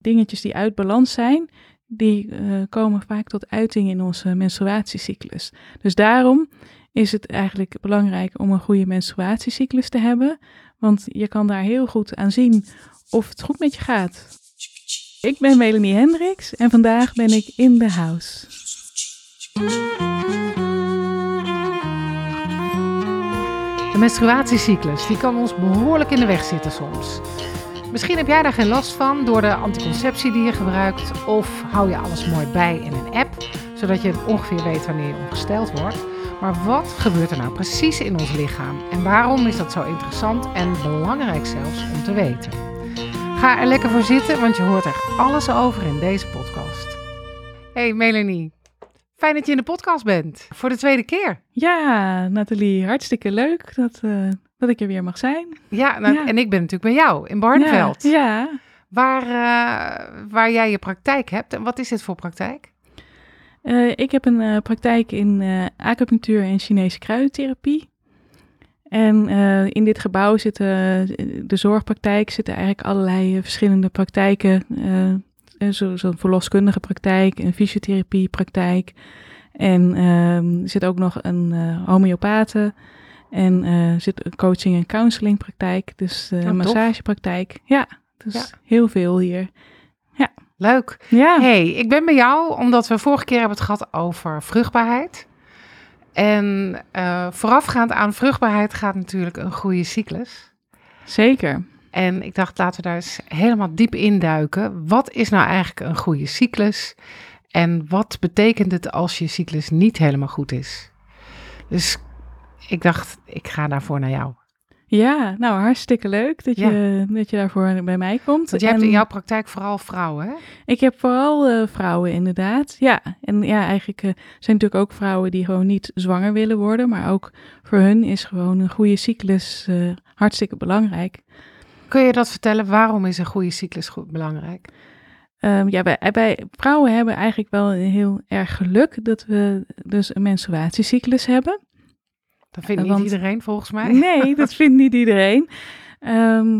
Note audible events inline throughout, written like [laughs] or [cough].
dingetjes die uit balans zijn, die eh, komen vaak tot uiting in onze menstruatiecyclus. Dus daarom is het eigenlijk belangrijk om een goede menstruatiecyclus te hebben, want je kan daar heel goed aan zien of het goed met je gaat. Ik ben Melanie Hendricks en vandaag ben ik in de house. De menstruatiecyclus die kan ons behoorlijk in de weg zitten soms. Misschien heb jij daar geen last van door de anticonceptie die je gebruikt. Of hou je alles mooi bij in een app, zodat je ongeveer weet wanneer je ongesteld wordt. Maar wat gebeurt er nou precies in ons lichaam? En waarom is dat zo interessant en belangrijk zelfs om te weten? Ga er lekker voor zitten, want je hoort er alles over in deze podcast. Hey Melanie, fijn dat je in de podcast bent. Voor de tweede keer. Ja, Nathalie, hartstikke leuk dat, uh, dat ik er weer mag zijn. Ja, nou, Ja. en ik ben natuurlijk bij jou in Barneveld. Ja, ja. Waar, eh, waar jij je praktijk hebt. En wat is dit voor praktijk? Eh, ik heb een eh, praktijk in acupunctuur en Chinese kruidentherapie. En in dit gebouw zitten, de zorgpraktijk, zitten eigenlijk allerlei verschillende praktijken. eh, zo- Zo'n verloskundige praktijk, een fysiotherapiepraktijk. En ehm, er zit ook nog een homeopathe. En er zit een coaching- en counselingpraktijk. Dus eh, tof. een massagepraktijk. Ja, dus Ja. heel veel hier. Leuk. Ja, hey, ik ben bij jou omdat we vorige keer hebben het gehad over vruchtbaarheid. En eh, voorafgaand aan vruchtbaarheid gaat natuurlijk een goede cyclus. zeker. En ik dacht, laten we daar eens helemaal diep induiken. Wat is nou eigenlijk een goede cyclus? En wat betekent het als je cyclus niet helemaal goed is? Dus ik dacht, ik ga daarvoor naar jou. Ja, nou hartstikke leuk dat, Ja. je, dat je daarvoor bij mij komt. Want jij hebt En in jouw praktijk vooral vrouwen, hè? Ik heb vooral eh, vrouwen inderdaad. Ja, en ja, eigenlijk eh, zijn natuurlijk ook vrouwen die gewoon niet zwanger willen worden. Maar ook voor hun is gewoon een goede cyclus eh, hartstikke belangrijk. Kun je dat vertellen? Waarom is een goede cyclus goed belangrijk? Ehm, ja, wij, wij vrouwen hebben eigenlijk wel een heel erg geluk dat we dus een menstruatiecyclus hebben. Dat vindt niet Want- iedereen volgens mij. Nee, [laughs] dat vindt niet iedereen.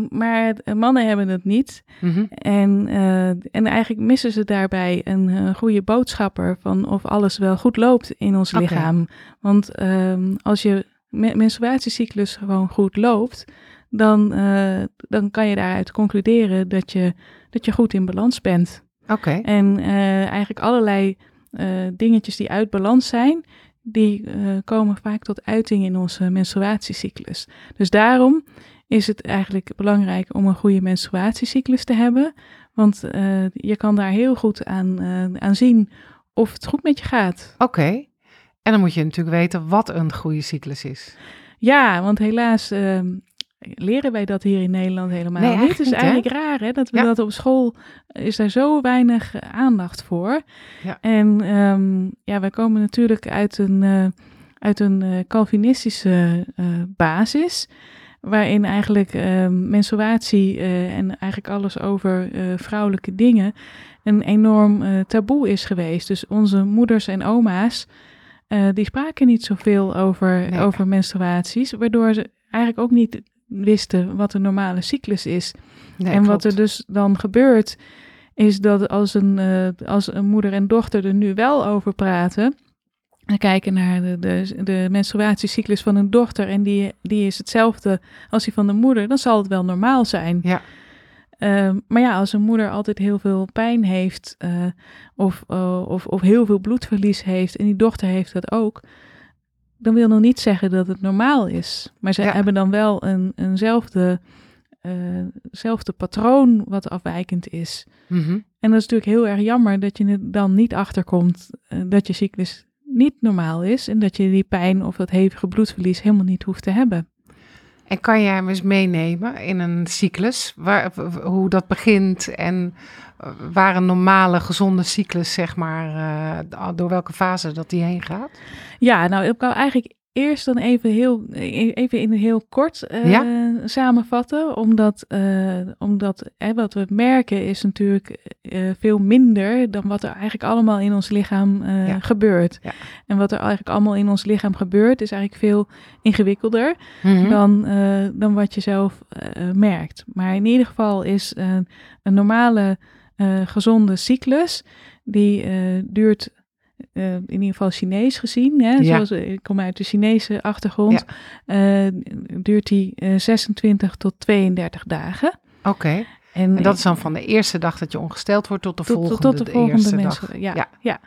Maar het- mannen hebben het niet. Mhm. En, eh, en eigenlijk missen ze daarbij een eh, goede boodschapper van of alles wel goed loopt in ons lichaam. Want ehm, als je me- menstruatiecyclus gewoon goed loopt, dan, eh, dan kan je daaruit concluderen dat je, dat je goed in balans bent. Oké. En eh, eigenlijk allerlei eh, dingetjes die uit balans zijn, die eh, komen vaak tot uiting in onze menstruatiecyclus. Dus daarom is het eigenlijk belangrijk om een goede menstruatiecyclus te hebben. Want eh, je kan daar heel goed aan, eh, aan zien of het goed met je gaat. Oké. En dan moet je natuurlijk weten wat een goede cyclus is. Ja, want helaas ehm, leren wij dat hier in Nederland helemaal Nee, niet. Het is niet, hè? eigenlijk raar hè, dat we Ja. dat op school, is daar zo weinig eh, aandacht voor. Ja. En ehm, ja, wij komen natuurlijk uit een, eh, uit een eh, Calvinistische basis. Waarin eigenlijk ehm, menstruatie en eigenlijk alles over vrouwelijke dingen een enorm taboe is geweest. Dus onze moeders en oma's, die spraken niet zoveel over, Nee. over menstruaties. Waardoor ze eigenlijk ook niet wisten wat een normale cyclus is. Nee, en wat er dus dan gebeurt, is dat als een, eh, als een moeder en dochter er nu wel over praten. En kijken naar de, de, de menstruatiecyclus van een dochter en die, die is hetzelfde als die van de moeder, dan zal het wel normaal zijn. Ja. Ehm, maar ja, als een moeder altijd heel veel pijn heeft eh, of, eh, of, of heel veel bloedverlies heeft en die dochter heeft dat ook, dan wil nog niet zeggen dat het normaal is. Maar ze Ja. hebben dan wel een, eenzelfde eh, zelfde patroon wat afwijkend is. Mhm. En dat is natuurlijk heel erg jammer dat je er dan niet achterkomt eh, dat je cyclus niet normaal is en dat je die pijn of dat hevige bloedverlies helemaal niet hoeft te hebben. En kan jij hem eens meenemen in een cyclus? Waar, hoe dat begint en eh, waar een normale, gezonde cyclus, zeg maar, eh, door welke fase dat die heen gaat? Ja, nou, ik wou eigenlijk eerst dan even, heel, even in heel kort eh, samenvatten. Omdat, eh, omdat hè, wat we merken is natuurlijk eh, veel minder dan wat er eigenlijk allemaal in ons lichaam Ja. gebeurt. Ja. En wat er eigenlijk allemaal in ons lichaam gebeurt is eigenlijk veel ingewikkelder Mhm. dan, dan wat je zelf merkt. Maar in ieder geval is een normale gezonde cyclus, die duurt eh, in ieder geval Chinees gezien, hè, Ja. zoals ik kom uit de Chinese achtergrond, eh, duurt die eh, 26 tot 32 dagen. Oké. En, En dat is dan van de eerste dag dat je ongesteld wordt tot de tot, volgende, tot, de volgende eerste mensen. dag. Ja, Ja. ja.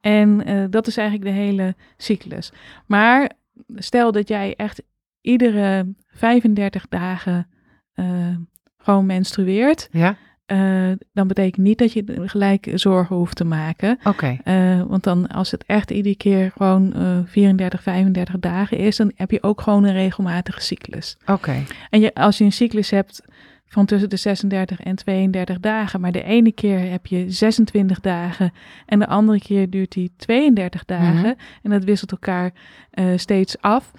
En eh, dat is eigenlijk de hele cyclus. Maar stel dat jij echt iedere 35 dagen eh, gewoon menstrueert, Ja? Eh, dan betekent niet dat je gelijk zorgen hoeft te maken. Oké. Eh, want dan als het echt iedere keer gewoon eh 34, 35 dagen is, dan heb je ook gewoon een regelmatige cyclus. Oké. En je, als je een cyclus hebt van tussen de 36 en 32 dagen, maar de ene keer heb je 26 dagen en de andere keer duurt die 32 dagen Mhm. en dat wisselt elkaar eh, steeds af,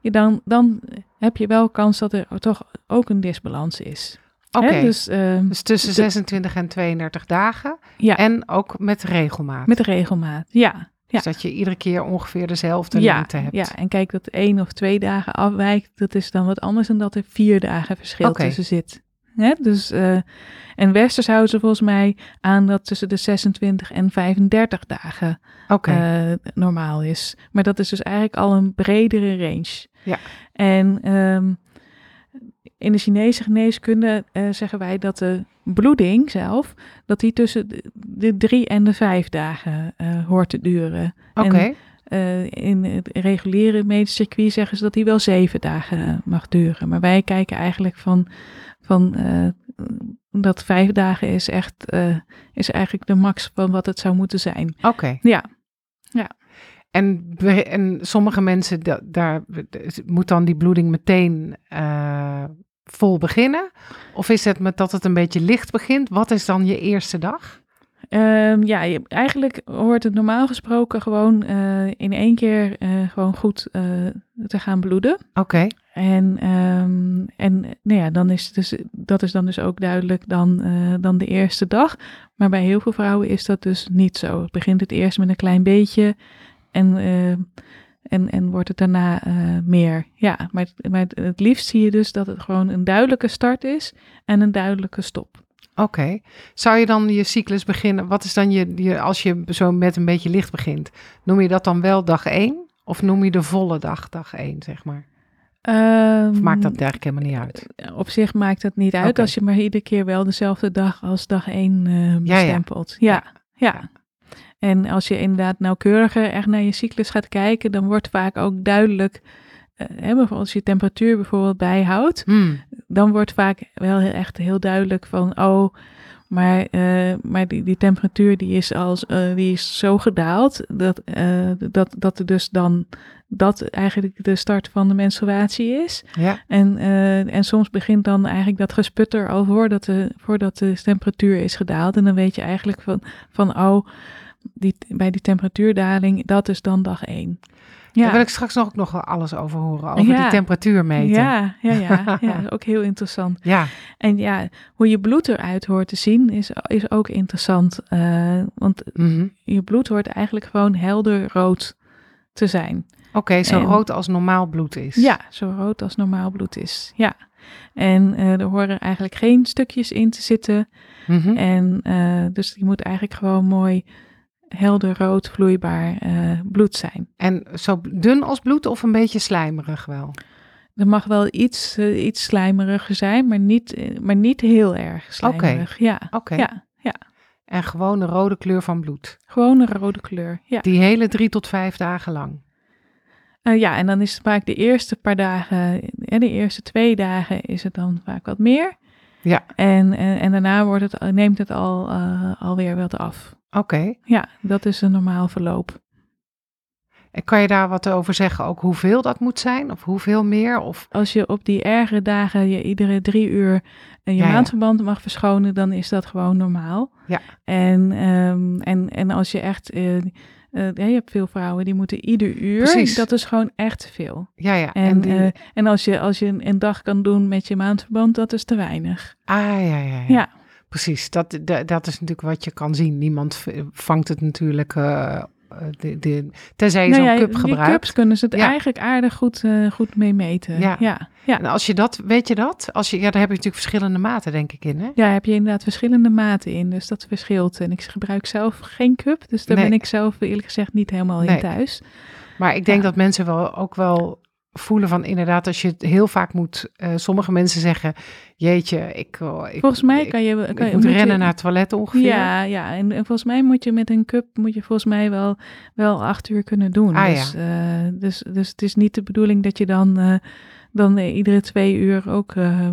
je dan, dan heb je wel kans dat er toch ook een disbalans is. Oké. Dus eh, Dus tussen de- 26 en 32 dagen. ja, En ook met regelmaat. met regelmaat. Ja, ja. Dus dat je iedere keer ongeveer dezelfde ja, lengte hebt. ja, en kijk dat één of twee dagen afwijkt, dat is dan wat anders dan dat er vier dagen verschil tussen zit. Hè? Dus, eh, en Westers houden ze volgens mij aan dat tussen de 26 en 35 dagen eh, normaal is. Maar dat is dus eigenlijk al een bredere range. Ja. En ehm, in de Chinese geneeskunde eh, zeggen wij dat de bloeding zelf, dat die tussen de, de drie en de vijf dagen eh, hoort te duren. Oké. En eh, in het reguliere medisch circuit zeggen ze dat die wel zeven dagen mag duren. Maar wij kijken eigenlijk van, van dat vijf dagen is echt is eigenlijk de max van wat het zou moeten zijn. Oké. Ja, En, be- en sommige mensen, da- daar moet dan die bloeding meteen vol beginnen? Of is het met dat het een beetje licht begint? Wat is dan je eerste dag? Ehm, ja, je- eigenlijk hoort het normaal gesproken gewoon eh, in één keer eh, gewoon goed eh, te gaan bloeden. Oké. En, ehm, en nou ja, dan is dus, dat is dan dus ook duidelijk dan, dan de eerste dag. Maar bij heel veel vrouwen is dat dus niet zo. Het begint het eerst met een klein beetje en, en, en wordt het daarna eh, meer. Ja, maar, het- maar het, het liefst zie je dus dat het gewoon een duidelijke start is en een duidelijke stop. Oké. Zou je dan je cyclus beginnen? Wat is dan je, je, als je zo met een beetje licht begint? Noem je dat dan wel dag 1? Of noem je de volle dag dag 1, zeg maar? Of maakt dat eigenlijk helemaal niet uit? Op zich maakt het niet uit als je maar iedere keer wel dezelfde dag als dag 1 eh bestempelt. Ja, ja. En als je inderdaad nauwkeuriger echt naar je cyclus gaat kijken, dan wordt vaak ook duidelijk, eh, hè, bijvoorbeeld als je temperatuur bijvoorbeeld bijhoudt, Hmm. dan wordt vaak wel heel, echt heel duidelijk van, oh, maar, eh, maar die, die temperatuur die is, als, eh, die is zo gedaald dat, eh, dat, dat er dus dan dat eigenlijk de start van de menstruatie is. Ja. En, en soms begint dan eigenlijk dat gesputter al voordat de, voordat de temperatuur is gedaald. En dan weet je eigenlijk van, van oh, die, bij die temperatuurdaling, dat is dan dag één. Daar Ja, wil ik straks nog, nog wel alles over horen. Over Ja. die temperatuur meten. ja, ja, ja, ja, [laughs] ook heel interessant. Ja. En ja, hoe je bloed eruit hoort te zien is, is ook interessant. eh, want Mhm. je bloed hoort eigenlijk gewoon helder rood te zijn. Oké, zo En- rood als normaal bloed is. Ja, zo rood als normaal bloed is. Ja. En eh, er horen eigenlijk geen stukjes in te zitten. Mhm. En eh, dus die moet eigenlijk gewoon mooi helder rood vloeibaar eh, bloed zijn. En zo dun als bloed of een beetje slijmerig wel? Er mag wel iets, eh, iets slijmeriger zijn, maar niet, eh, maar niet heel erg slijmerig. Ja. Oké. ja, ja. En gewoon de rode kleur van bloed. Gewoon een rode kleur. Ja. Die hele drie tot vijf dagen lang. Ja, en dan is het vaak de eerste paar dagen, en de eerste twee dagen is het dan vaak wat meer. Ja. En, en, en daarna wordt het, neemt het al, eh, alweer wat af. Oké. Ja, dat is een normaal verloop. En kan je daar wat over zeggen? Ook hoeveel dat moet zijn? Of hoeveel meer? Of... Als je op die ergere dagen je iedere drie uur eh, je Ja, ja. maandverband mag verschonen, dan is dat gewoon normaal. Ja. En, ehm, en, en als je echt, eh, eh, ja, je hebt veel vrouwen die moeten ieder uur, Precies. dat is gewoon echt te veel. Ja, ja. En, die... eh, en als je, als je een, een dag kan doen met je maandverband, dat is te weinig. ah, ja, ja, ja. Ja, Precies. Dat, dat, dat is natuurlijk wat je kan zien. Niemand vangt het natuurlijk eh, de, de, tenzij je Nou zo'n ja, cup die gebruikt. cups kunnen ze het Ja. eigenlijk aardig goed, eh, goed mee meten. Ja. Ja. Ja. En als je dat, weet je dat? Als je, ja, daar heb je natuurlijk verschillende maten, denk ik, in, hè? Ja, heb je inderdaad verschillende maten in, dus dat verschilt. En ik gebruik zelf geen cup, dus daar Nee. ben ik zelf eerlijk gezegd niet helemaal Nee. in thuis. Maar ik denk dat mensen wel ook wel voelen van inderdaad, als je het heel vaak moet, eh, sommige mensen zeggen, jeetje, ik, oh, ik Volgens mij kan je... Kan, moet moet je- rennen naar het toilet ongeveer. Ja, ja. En, en volgens mij moet je met een cup moet je volgens mij wel, wel acht uur kunnen doen. Ah, dus, eh, dus, dus het is niet de bedoeling dat je dan, eh, dan eh, iedere twee uur ook eh,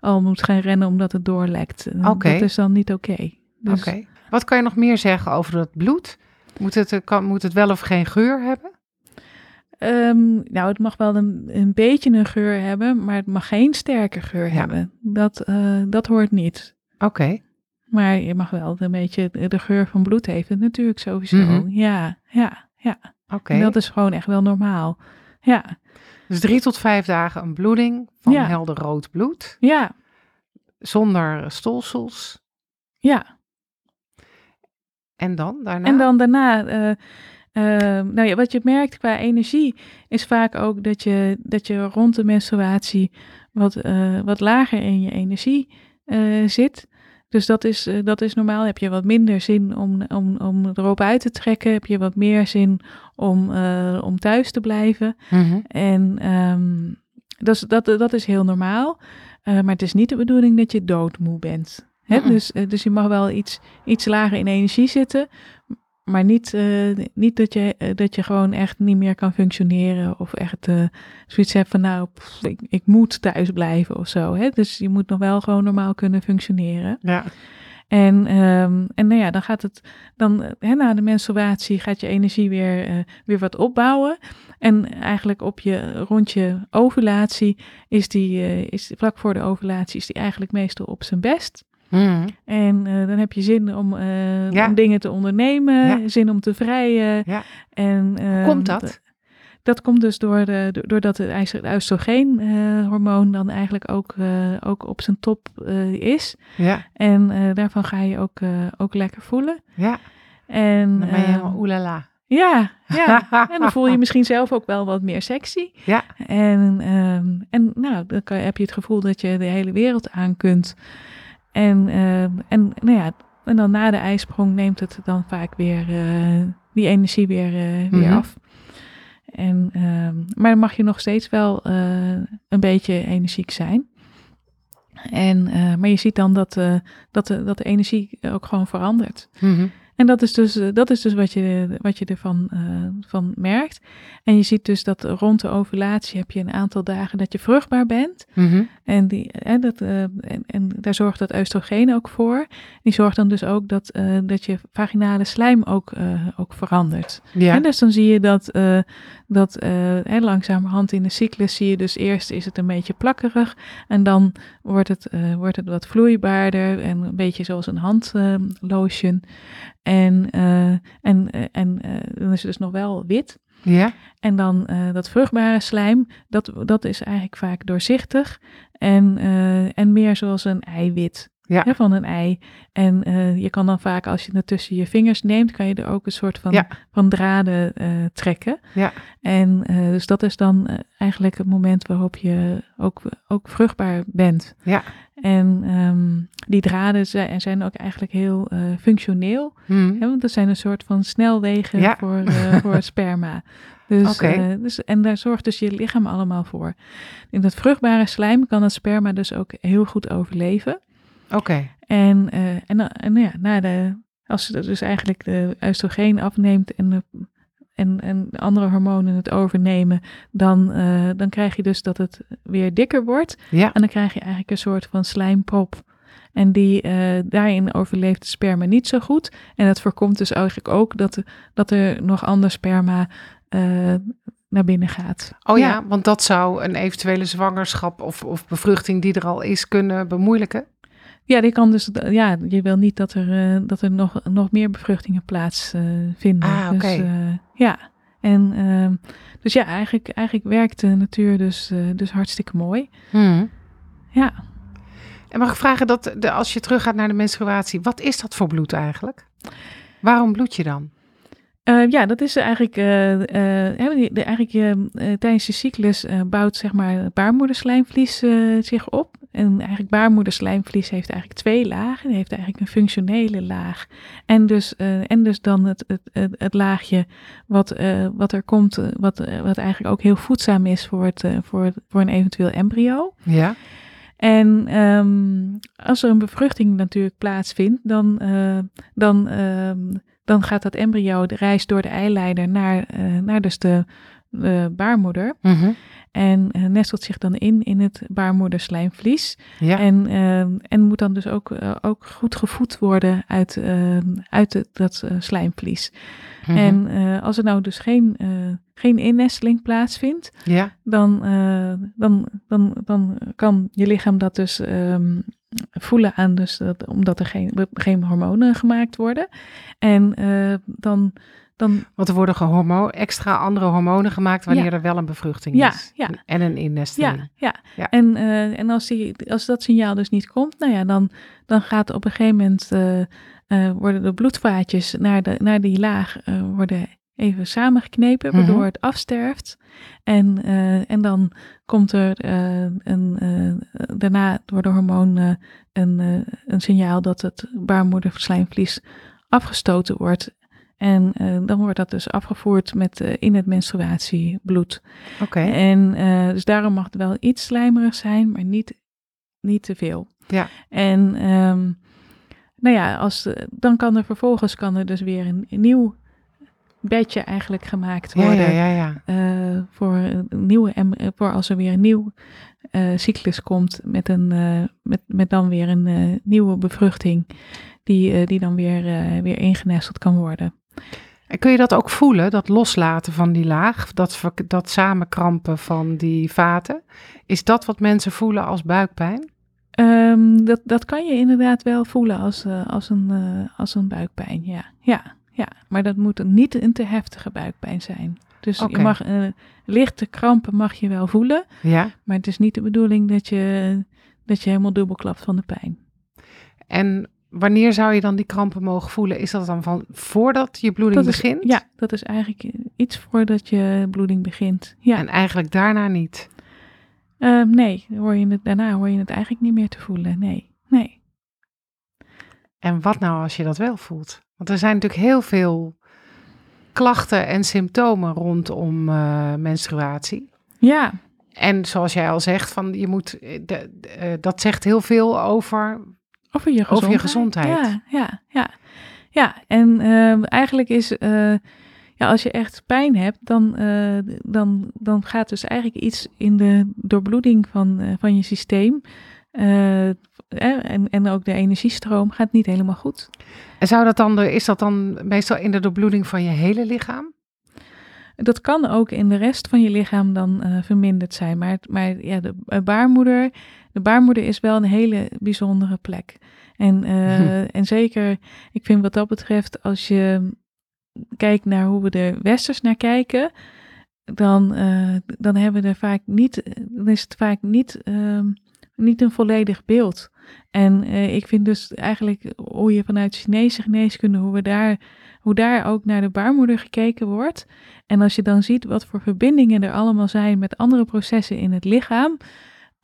al moet gaan rennen omdat het doorlekt. Eh. Dat is dan niet oké. Dus, Oké. Wat kan je nog meer zeggen over dat bloed? Moet het, eh, kan, moet het wel of geen geur hebben? Ehm, nou, het mag wel een, een beetje een geur hebben, maar het mag geen sterke geur Ja. hebben. Dat, eh, dat hoort niet. Oké. Maar je mag wel een beetje de geur van bloed heeft het natuurlijk sowieso. Mhm. Ja, ja, ja. Oké. Dat is gewoon echt wel normaal. Ja, Dus drie tot vijf dagen een bloeding van Ja. helder rood bloed, ja, zonder stolsels. ja. En dan daarna? En dan daarna, eh, nou ja, wat je merkt qua energie is vaak ook dat je, dat je rond de menstruatie wat, eh, wat lager in je energie eh, zit. Dus dat is, eh, dat is normaal. Heb je wat minder zin om, om, om erop uit te trekken. Heb je wat meer zin om, om thuis te blijven. Mhm. En ehm, dat, is, dat, dat is heel normaal. Maar het is niet de bedoeling dat je doodmoe bent. Hè? Dus, dus je mag wel iets, iets lager in energie zitten. Maar niet, eh, niet dat, je, eh, dat je gewoon echt niet meer kan functioneren. Of echt eh, zoiets hebt van nou, pff, ik, ik moet thuis blijven of zo. Hè? Dus je moet nog wel gewoon normaal kunnen functioneren. Ja. En, ehm, en nou ja, dan gaat het, dan, hè, na de menstruatie gaat je energie weer, weer wat opbouwen. En eigenlijk op je, rond je ovulatie is die, is, vlak voor de ovulatie is die eigenlijk meestal op zijn best. Mhm. En eh, dan heb je zin om, eh, Ja. om dingen te ondernemen, Ja. zin om te vrijen. Ja. En, ehm, komt dat? Dat komt dus door de, do- doordat het oestrogeenhormoon dan eigenlijk ook, eh, ook op zijn top eh, is. Ja. En eh, daarvan ga je ook, eh, ook lekker voelen. Ja. En, Dan ben je ehm, helemaal oelala. ja, ja. [laughs] en dan voel je misschien zelf ook wel wat meer sexy. Ja. En, ehm, en nou, dan kan, heb je het gevoel dat je de hele wereld aan kunt. En, ehm, en, nou ja, en dan na de ijsprong neemt het dan vaak weer eh, die energie weer, eh, weer Mhm. af. En, ehm, maar dan mag je nog steeds wel eh, een beetje energiek zijn. En, eh, maar je ziet dan dat, eh, dat, de, dat de energie ook gewoon verandert. Mhm. En dat is dus, eh, dat is dus wat, je, wat je ervan eh, van merkt. En je ziet dus dat rond de ovulatie heb je een aantal dagen dat je vruchtbaar bent. Mhm. En, die, dat, eh, en, en daar zorgt dat oestrogeen ook voor. Die zorgt dan dus ook dat, eh, dat je vaginale slijm ook, ook verandert. Ja. En dus dan zie je dat, dat eh, hè, langzamerhand in de cyclus zie je dus eerst is het een beetje plakkerig. En dan wordt het, eh, wordt het wat vloeibaarder en een beetje zoals een handlotion. en eh, en, en dan is het dus nog wel wit. Ja. En dan dat vruchtbare slijm, dat, dat is eigenlijk vaak doorzichtig en, en meer zoals een eiwit Ja. hè, van een ei. En eh, je kan dan vaak, als je het tussen je vingers neemt, kan je er ook een soort van, Ja. van draden eh, trekken. Ja. En eh, dus dat is dan eigenlijk het moment waarop je ook, ook vruchtbaar bent. Ja. En ehm, die draden zijn, zijn ook eigenlijk heel functioneel. Mhm. Hè, want dat zijn een soort van snelwegen Ja. voor, voor [laughs] sperma. Dus, dus, en daar zorgt dus je lichaam allemaal voor. In dat vruchtbare slijm kan het sperma dus ook heel goed overleven. Oké. En, eh, en, dan- en ja, na de, als je dus eigenlijk de oestrogeen afneemt en, de, en, en de andere hormonen het overnemen, dan, eh, dan krijg je dus dat het weer dikker wordt. Ja. En dan krijg je eigenlijk een soort van slijmprop. En die, eh, daarin overleeft de sperma niet zo goed. En dat voorkomt dus eigenlijk ook dat, dat er nog ander sperma eh, naar binnen gaat. Oh ja. want dat zou een eventuele zwangerschap of, of bevruchting die er al is kunnen bemoeilijken. Ja, die kan dus, ja, je wil niet dat er, eh, dat er nog, nog meer bevruchtingen plaatsvinden. vinden. Ah, oké. Dus, ja, en ehm, dus ja, eigenlijk, eigenlijk werkt de natuur dus, eh, dus hartstikke mooi. Mhm. Ja, En mag ik vragen, dat de, als je teruggaat naar de menstruatie, wat is dat voor bloed eigenlijk? Waarom bloed je dan? Uh, ja, dat is eigenlijk, uh, uh, de, eigenlijk tijdens de cyclus bouwt zeg maar baarmoederslijmvlies zich op. En eigenlijk baarmoederslijmvlies heeft eigenlijk twee lagen. Die heeft eigenlijk een functionele laag. En dus, en dus dan het, het, het, laagje wat, wat er komt, wat, wat eigenlijk ook heel voedzaam is voor, het, voor, voor een eventueel embryo. Ja. En um, als er een bevruchting natuurlijk plaatsvindt, dan, dan ehm, dan gaat dat embryo de reis door de eileider naar, uh, naar dus de baarmoeder. Mhm. En uh, nestelt zich dan in in het baarmoederslijmvlies. Ja. En, uh, en moet dan dus ook, ook goed gevoed worden uit, uit het, dat slijmvlies. Mhm. En als er nou dus geen, geen innesteling plaatsvindt, ja. dan, dan, dan, dan kan je lichaam dat dus um, voelen aan, dus dat, omdat er geen, geen hormonen gemaakt worden. En uh, dan, dan. Want er worden hormo extra andere hormonen gemaakt wanneer er wel een bevruchting ja, is. Ja. En een innesteling. Ja, ja. ja. En, uh, en als, die, als dat signaal dus niet komt, nou ja, dan, dan gaat op een gegeven moment. Uh, worden de bloedvaatjes naar, de, naar die laag worden even samengeknepen, waardoor Mhm. het afsterft. En, uh, en dan komt er uh, een, uh, daarna door de hormonen een, een signaal dat het baarmoederslijmvlies afgestoten wordt. En dan wordt dat dus afgevoerd met in het menstruatiebloed. Oké. En dus daarom mag het wel iets slijmerig zijn, maar niet, niet te veel. Ja. En um, nou ja, als, dan kan er vervolgens kan er dus weer een, een nieuw bedje eigenlijk gemaakt worden. Ja, ja, ja. Uh, voor, een nieuwe, voor als er weer een nieuw uh, cyclus komt met, een, uh, met, met dan weer een nieuwe bevruchting die, die dan weer, weer ingenesteld kan worden. En kun je dat ook voelen, dat loslaten van die laag, dat, dat samenkrampen van die vaten? Is dat wat mensen voelen als buikpijn? Um, dat, dat kan je inderdaad wel voelen als, als, een, als een buikpijn, ja. ja. Ja, maar dat moet niet een te heftige buikpijn zijn. Dus okay. je mag uh, lichte krampen mag je wel voelen. Ja. Maar het is niet de bedoeling dat je, dat je helemaal dubbel klapt van de pijn. En wanneer zou je dan die krampen mogen voelen? Is dat dan van voordat je bloeding is, begint? Ja, dat is eigenlijk iets voordat je bloeding begint. Ja. En eigenlijk daarna niet? Uh, nee, hoor je het, daarna hoor je het eigenlijk niet meer te voelen. Nee, nee. En wat nou als je dat wel voelt? Want er zijn natuurlijk heel veel klachten en symptomen rondom uh, menstruatie. Ja. En zoals jij al zegt, van je moet, de, de, uh, dat zegt heel veel over, over, je, gezondheid. over je gezondheid. Ja, ja, ja. ja. en uh, eigenlijk is, ja, als je echt pijn hebt, dan, dan, dan gaat dus eigenlijk iets in de doorbloeding van, van je systeem. En, en ook de energiestroom gaat niet helemaal goed. En zou dat dan, is dat dan meestal in de doorbloeding van je hele lichaam? Dat kan ook in de rest van je lichaam dan uh, verminderd zijn. Maar, maar ja, de uh, baarmoeder, de baarmoeder is wel een hele bijzondere plek. En, uh, hm. [laughs] en zeker, ik vind wat dat betreft, als je kijkt naar hoe we er westers naar kijken, dan, dan hebben we er vaak niet, dan is het vaak niet niet een volledig beeld. En uh, ik vind dus eigenlijk hoe je vanuit Chinese geneeskunde, hoe, we daar, hoe daar ook naar de baarmoeder gekeken wordt. En als je dan ziet wat voor verbindingen er allemaal zijn met andere processen in het lichaam,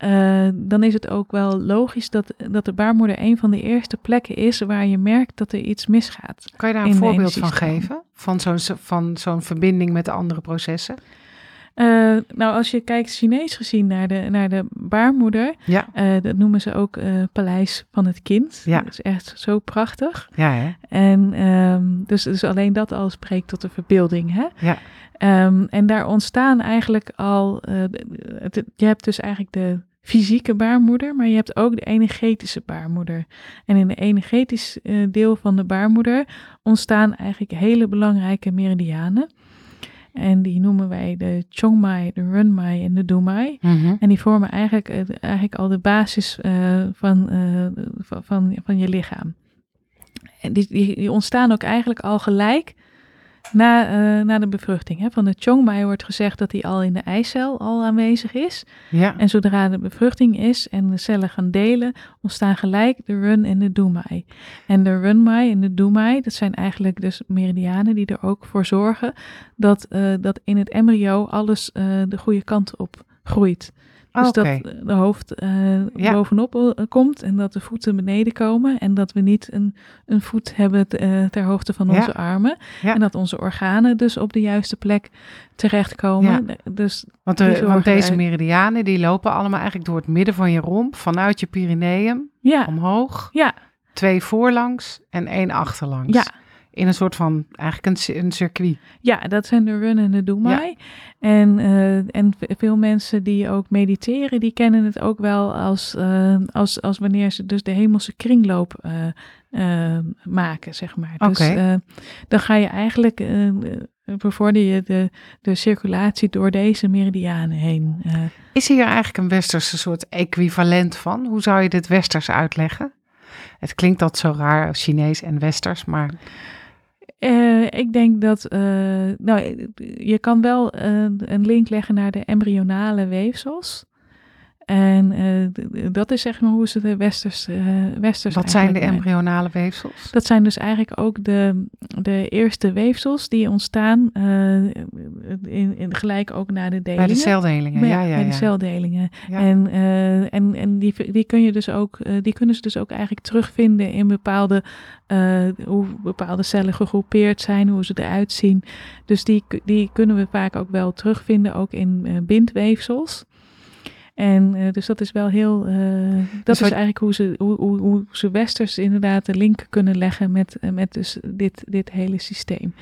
uh, dan is het ook wel logisch dat, dat de baarmoeder een van de eerste plekken is waar je merkt dat er iets misgaat. Kan je daar een voorbeeld van geven? Van zo'n van zo'n verbinding met de andere processen? Uh, nou, als je kijkt Chinees gezien naar de, naar de baarmoeder, ja. uh, dat noemen ze ook uh, paleis van het kind. Ja. Dat is echt zo prachtig. Ja, hè? En um, dus, dus alleen dat al spreekt tot de verbeelding, hè? Ja. Um, en daar ontstaan eigenlijk al, het, je hebt dus eigenlijk de fysieke baarmoeder, maar je hebt ook de energetische baarmoeder. En in de energetisch deel van de baarmoeder ontstaan eigenlijk hele belangrijke meridianen. En die noemen wij de Chongmai, de Runmai en de Dumai. Mm -hmm. En die vormen eigenlijk, eigenlijk al de basis uh, van, uh, van, van je lichaam. En die, die, die, ontstaan ook eigenlijk al gelijk na, eh, na de bevruchting. Hè. Van de chongmai wordt gezegd dat die al in de eicel al aanwezig is. Ja. En zodra de bevruchting is en de cellen gaan delen, ontstaan gelijk de run en de dumai. En de runmai en de dumai, dat zijn eigenlijk dus meridianen die er ook voor zorgen dat, eh, dat in het embryo alles eh, de goede kant op groeit. Dus dat de hoofd eh, Ja. bovenop eh, komt en dat de voeten beneden komen. En dat we niet een, een voet hebben te- eh, ter hoogte van Ja. onze armen. Ja. En dat onze organen dus op de juiste plek terechtkomen. Dus Want, de, want deze meridianen die lopen allemaal eigenlijk door het midden van je romp, vanuit je perineum ja, omhoog. ja, Twee voorlangs en één achterlangs. ja. In een soort van, eigenlijk een, een circuit. Ja, dat zijn de run en de. En, eh, en veel mensen die ook mediteren, die kennen het ook wel als, eh, als, als wanneer ze dus de hemelse kringloop eh, maken, zeg maar. Dus Oké. eh, dan ga je eigenlijk, bevorder je de, de circulatie door deze meridianen heen. Is hier eigenlijk een westerse soort equivalent van? Hoe zou je dit westers uitleggen? Het klinkt dat zo raar, Chinees en westers, maar Eh, ik denk dat, eh, nou, je kan wel eh, een link leggen naar de embryonale weefsels. En eh, dat is zeg maar hoe ze de westers, eh westers wat zijn de embryonale weefsels? Dat zijn dus eigenlijk ook de, de eerste weefsels die ontstaan eh, in, in, gelijk ook na de delingen. Bij de celdelingen, ja, ja, bij de celdelingen. Ja. En, eh, en, en die, die, kun je dus ook, die kunnen ze dus ook eigenlijk terugvinden in bepaalde, hoe bepaalde cellen gegroepeerd zijn, hoe ze eruit zien. Dus die, die kunnen we vaak ook wel terugvinden, ook in bindweefsels. En eh, dus dat is wel heel, eh, dat Dus is wat- eigenlijk hoe ze, hoe, hoe, hoe ze westers inderdaad de link kunnen leggen met, eh, met dus dit, dit hele systeem.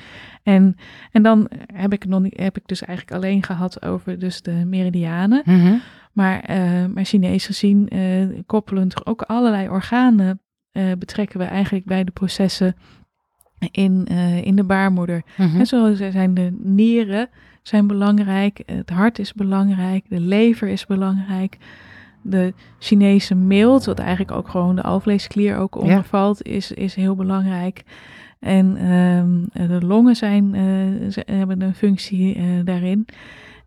En, en dan heb ik, nog niet, heb ik dus eigenlijk alleen gehad over dus de meridianen. Mhm. Maar, maar Chinees gezien koppelen toch ook allerlei organen betrekken we eigenlijk bij de processen in, in de baarmoeder. Mhm. En zo zijn de nieren zijn belangrijk, het hart is belangrijk, de lever is belangrijk. De Chinese milt, wat eigenlijk ook gewoon de alvleesklier ook Ja. onder valt, is, is heel belangrijk. En ehm, de longen zijn, eh, ze hebben een functie eh, daarin.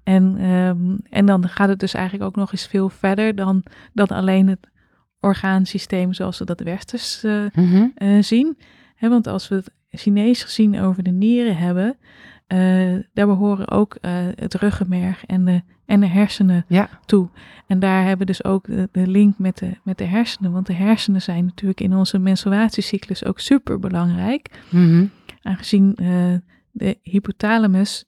En, ehm, en dan gaat het dus eigenlijk ook nog eens veel verder dan, dan alleen het orgaansysteem zoals we dat westers eh, Mhm. zien. Want als we het Chinees gezien over de nieren hebben, eh, daar behoren ook eh, het ruggenmerg en de, en de hersenen Ja. toe. En daar hebben we dus ook de, de link met de, met de hersenen. Want de hersenen zijn natuurlijk in onze menstruatiecyclus ook super belangrijk. Mhm. Aangezien eh, de hypothalamus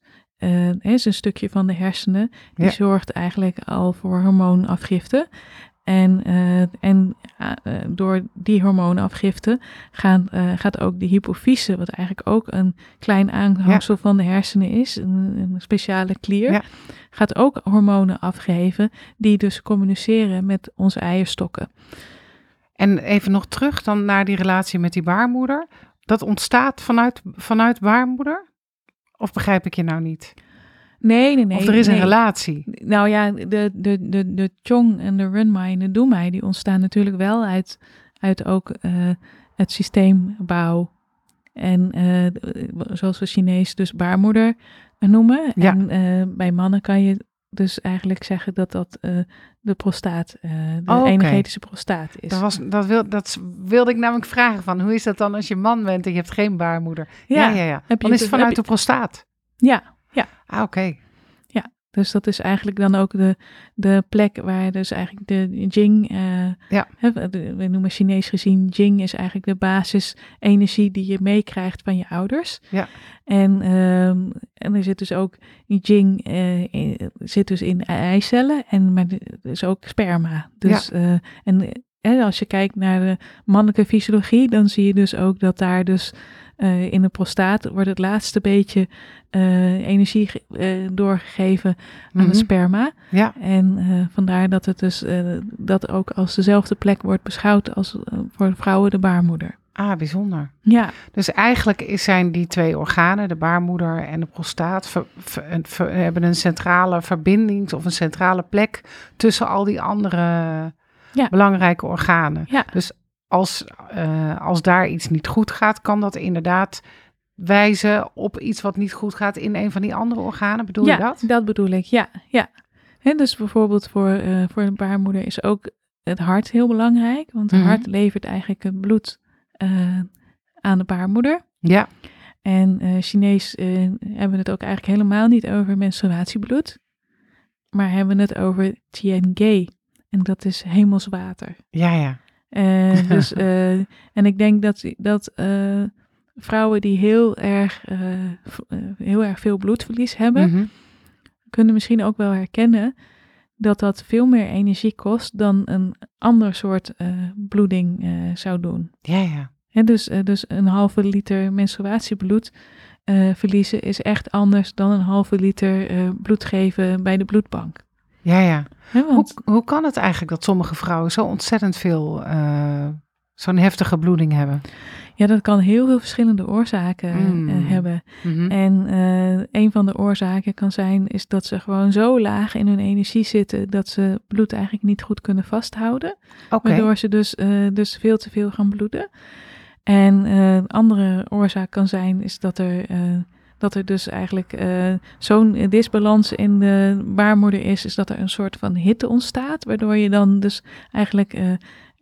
is een stukje van de hersenen. Die Ja. zorgt eigenlijk al voor hormoonafgifte. En, eh, en eh, door die hormoonafgifte gaan, eh, gaat ook de hypofyse, wat eigenlijk ook een klein aanhangsel van de hersenen is, een, een speciale klier, Ja. gaat ook hormonen afgeven die dus communiceren met onze eierstokken. En even nog terug dan naar die relatie met die baarmoeder. Dat ontstaat vanuit, vanuit baarmoeder? Of begrijp ik je nou niet? Nee, nee, nee. of er is een relatie? Nou ja, de, de, de, de Chong en de Runmai en de Dumai, die ontstaan natuurlijk wel uit, uit ook eh, het systeembouw. En eh, zoals we Chinees dus baarmoeder noemen. Ja. En eh, bij mannen kan je dus eigenlijk zeggen dat dat de prostaat, de Oh, energetische prostaat is. Dat, was, dat, wil, dat wilde ik namelijk vragen van, hoe is dat dan als je man bent en je hebt geen baarmoeder? Ja, ja, ja. Dan is het- het vanuit de prostaat. Ja, Ah, oké. Dus dat is eigenlijk dan ook de, de plek waar dus eigenlijk de Jing, eh, Ja. we noemen Chinees gezien, Jing is eigenlijk de basisenergie die je meekrijgt van je ouders. Ja. En, ehm, en er zit dus ook, Jing eh, in- zit dus in eicellen, en, maar er is ook sperma. Dus, eh, en eh, als je kijkt naar de mannelijke fysiologie, dan zie je dus ook dat daar dus eh, in de prostaat wordt het laatste beetje eh, energie eh, doorgegeven aan Mhm. het sperma. Ja, En vandaar dat het dus dat ook als dezelfde plek wordt beschouwd als voor vrouwen de baarmoeder. ah, bijzonder. Ja, Dus eigenlijk zijn die twee organen, de baarmoeder en de prostaat, ver- ver- ver- hebben een centrale verbinding of een centrale plek tussen al die andere Ja. belangrijke organen. Ja. Dus als, eh, als daar iets niet goed gaat, kan dat inderdaad wijzen op iets wat niet goed gaat in een van die andere organen. Bedoel ja, je dat? dat bedoel ik. Ja, ja. Hè, dus bijvoorbeeld voor, eh, voor een baarmoeder is ook het hart heel belangrijk. Want het Mhm. hart levert eigenlijk het bloed eh, aan de baarmoeder. Ja. En Chinees hebben het ook eigenlijk helemaal niet over menstruatiebloed. Maar hebben we het over Tian-Ge. En dat is hemelswater. Ja, ja. Eh, [laughs] dus, eh, en ik denk dat, dat eh, vrouwen die heel erg, heel erg veel bloedverlies hebben, Mhm. kunnen misschien ook wel herkennen dat dat veel meer energie kost dan een ander soort bloeding zou doen. Ja, ja. Hè, dus, dus een halve liter menstruatiebloed verliezen is echt anders dan een halve liter bloed geven bij de bloedbank. Ja, ja. Hoe, want, hoe kan het eigenlijk dat sommige vrouwen zo ontzettend veel, eh, zo'n heftige bloeding hebben? ja, dat kan heel veel verschillende oorzaken eh, Mm. hebben. Mhm. En eh, een van de oorzaken kan zijn is dat ze gewoon zo laag in hun energie zitten dat ze bloed eigenlijk niet goed kunnen vasthouden. Waardoor ze dus, dus veel te veel gaan bloeden. En een andere oorzaak kan zijn is dat er, dat er dus eigenlijk eh, zo'n disbalans in de baarmoeder is, is dat er een soort van hitte ontstaat, waardoor je dan dus eigenlijk eh,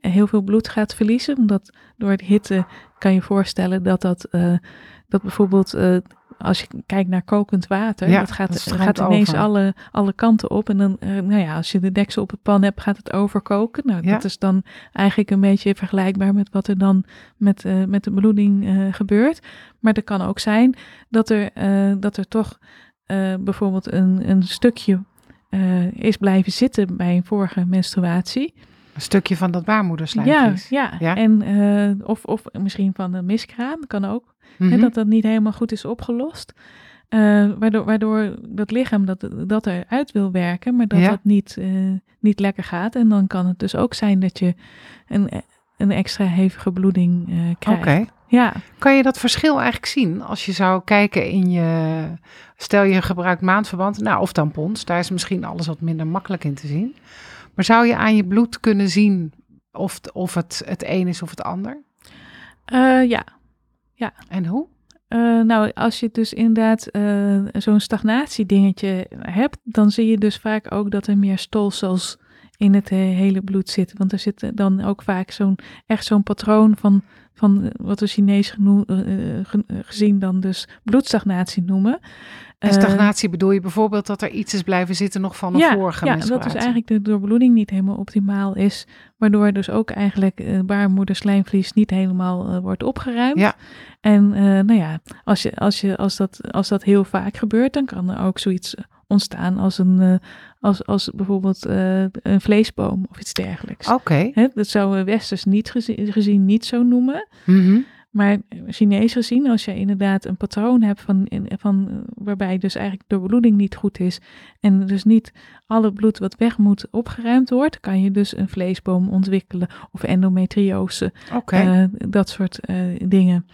heel veel bloed gaat verliezen. Omdat door het hitte kan je voorstellen dat dat, eh, dat bijvoorbeeld als je kijkt naar kokend water, Ja, dat gaat, dat gaat ineens over. alle, alle kanten op. En dan, eh, nou ja, als je de deksel op de pan hebt, gaat het overkoken. Nou, Ja. dat is dan eigenlijk een beetje vergelijkbaar met wat er dan met, eh, met de bloeding eh, gebeurt. Maar het kan ook zijn dat er, dat er toch bijvoorbeeld een, een stukje is blijven zitten bij een vorige menstruatie. Een stukje van dat Ja, baarmoederslijmvlies. ja. Ja? En, eh, of, of misschien van een miskraam, kan ook. Mhm. Hè, dat dat niet helemaal goed is opgelost. Eh, waardoor, waardoor dat lichaam dat, dat eruit wil werken, maar dat Ja. dat niet, eh, niet lekker gaat. En dan kan het dus ook zijn dat je een, een extra hevige bloeding eh, krijgt. Ja, Kan je dat verschil eigenlijk zien als je zou kijken in je... Stel je gebruikt maandverband, nou of tampons. Daar is misschien alles wat minder makkelijk in te zien. Maar zou je aan je bloed kunnen zien of, of het het een is of het ander? Eh, ja. En hoe? Eh, nou, als je dus inderdaad eh, zo'n stagnatiedingetje hebt, dan zie je dus vaak ook dat er meer stolsels in het eh, hele bloed zitten. Want er zit dan ook vaak zo'n echt zo'n patroon van, van eh, wat we Chinees genoem, eh, eh, gezien dan dus bloedstagnatie noemen. En Eh, stagnatie bedoel je bijvoorbeeld dat er iets is blijven zitten nog van een ja, vorige ja, dat dus eigenlijk de doorbloeding niet helemaal optimaal is. Waardoor dus ook eigenlijk eh baarmoederslijmvlies niet helemaal wordt opgeruimd. Ja. En nou ja, als, je, als, je, als, dat, als dat heel vaak gebeurt, dan kan er ook zoiets ontstaan als, een, eh, als, als bijvoorbeeld eh, een vleesboom of iets dergelijks. Oké. Hè, dat zouden we westers niet gezien, gezien niet zo noemen. Mhm. Maar Chinees gezien, als je inderdaad een patroon hebt van, in- van eh, waarbij dus eigenlijk de bloeding niet goed is en dus niet alle bloed wat weg moet opgeruimd wordt, kan je dus een vleesboom ontwikkelen of endometriose, eh, dat soort dingen.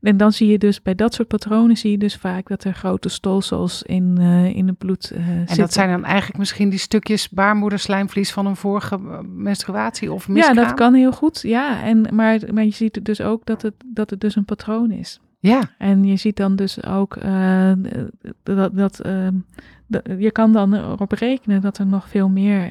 En dan zie je dus bij dat soort patronen zie je dus vaak dat er grote stolsels in, eh, in het bloed eh, en zitten. dat zijn dan eigenlijk misschien die stukjes baarmoederslijmvlies van een vorige eh, menstruatie of miskraam? ja, dat kan heel goed. Ja, en, maar, maar je ziet dus ook dat het, dat het dus een patroon is. Ja, En je ziet dan dus ook dat, dat, ehm, je kan dan erop rekenen dat er nog veel meer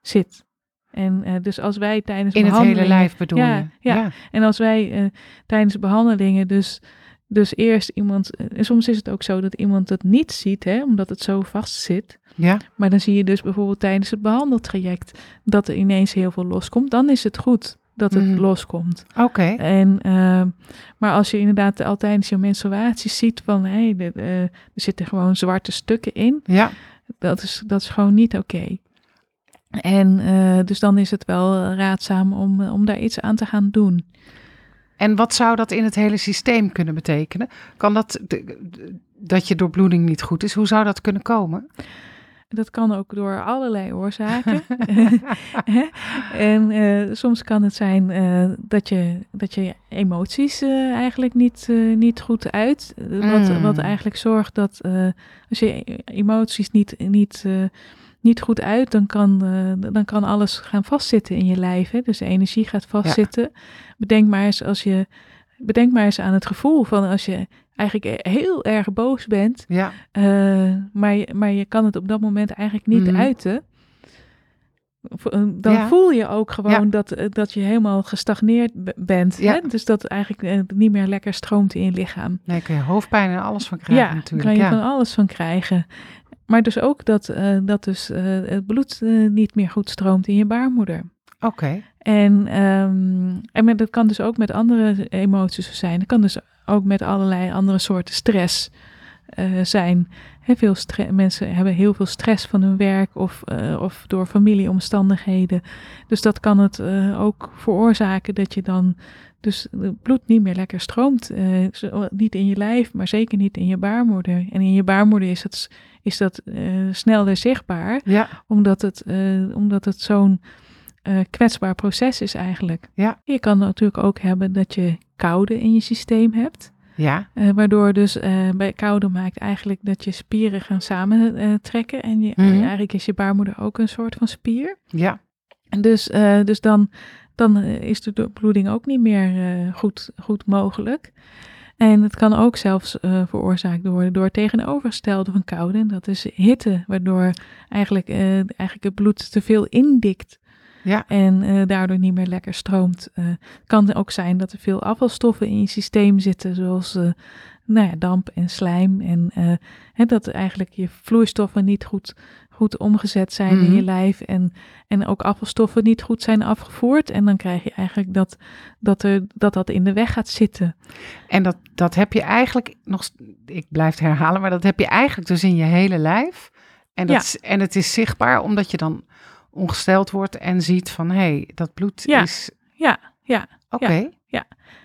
zit. En eh, dus als wij tijdens in het hele behandelingen- lijf bedoel Ja, je? ja. En als wij eh, tijdens behandelingen dus, dus eerst iemand, eh, en soms is het ook zo dat iemand het niet ziet, hè, omdat het zo vast zit. Ja. Maar dan zie je dus bijvoorbeeld tijdens het behandeltraject dat er ineens heel veel loskomt. Dan is het goed dat het Mhm. loskomt. Oké. En, maar als je inderdaad al tijdens je menstruatie ziet van hé, hey, er zitten gewoon zwarte stukken in, Ja. dat is, dat is gewoon niet oké. En eh, dus dan is het wel raadzaam om, eh, om daar iets aan te gaan doen. En wat zou dat in het hele systeem kunnen betekenen? Kan dat dat je doorbloeding niet goed is? Hoe zou dat kunnen komen? Dat kan ook door allerlei oorzaken. [laughs] [laughs] En eh, soms kan het zijn eh, dat, je, dat je emoties eh, eigenlijk niet, eh, niet goed uit. Eh, Wat, Mm. wat eigenlijk zorgt dat eh, als je emoties niet, niet, eh, niet goed uit, dan kan, eh, dan kan alles gaan vastzitten in je lijf. Hè? Dus de energie gaat vastzitten. Bedenk maar eens als je. Bedenk maar eens aan het gevoel van als je eigenlijk heel erg boos bent, Ja. eh, maar, je, maar je kan het op dat moment eigenlijk niet Mhm. uiten. Eh, Dan Ja. voel je ook gewoon Ja. dat, dat je helemaal gestagneerd bent. Ja. Hè? Dus dat eigenlijk niet meer lekker stroomt in je lichaam. Nee, kun je hoofdpijn en alles van krijgen ja, natuurlijk. kan je ja. van alles van krijgen. Maar dus ook dat, eh, dat dus, eh, het bloed eh, niet meer goed stroomt in je baarmoeder. Oké. En, ehm, en met, dat kan dus ook met andere emoties zijn. Het kan dus ook met allerlei andere soorten stress eh, zijn. Veel mensen hebben heel veel stress van hun werk of, eh, of door familieomstandigheden. Dus dat kan het eh, ook veroorzaken dat je dan dus het bloed niet meer lekker stroomt. Niet in je lijf, maar zeker niet in je baarmoeder. En in je baarmoeder is dat, is dat sneller zichtbaar Ja. omdat het, omdat het zo'n kwetsbaar proces is eigenlijk. Ja. Je kan natuurlijk ook hebben dat je koude in je systeem hebt. Ja. eh, waardoor dus eh, bij koude maakt eigenlijk dat je spieren gaan samentrekken. trekken en je, Mhm. eigenlijk is je baarmoeder ook een soort van spier. Ja. En dus, eh, dus dan, dan eh, is de doorbloeding ook niet meer eh, goed, goed mogelijk. En het kan ook zelfs eh, veroorzaakt worden door het tegenovergestelde van koude. En dat is hitte, waardoor eigenlijk, eh, eigenlijk het bloed te veel indikt. Ja. En eh, daardoor niet meer lekker stroomt. Eh, het kan ook zijn dat er veel afvalstoffen in je systeem zitten, zoals eh, nou ja, damp en slijm. En eh, hè, dat eigenlijk je vloeistoffen niet goed, goed omgezet zijn in Mhm. je lijf. En, en ook afvalstoffen niet goed zijn afgevoerd. En dan krijg je eigenlijk dat dat, er, dat, dat in de weg gaat zitten. En dat, dat heb je eigenlijk nog, ik blijf het herhalen, maar dat heb je eigenlijk dus in je hele lijf. En, dat, Ja. en het is zichtbaar omdat je dan ongesteld wordt en ziet van hé, hey, dat bloed Ja. is. Ja, ja. Oké.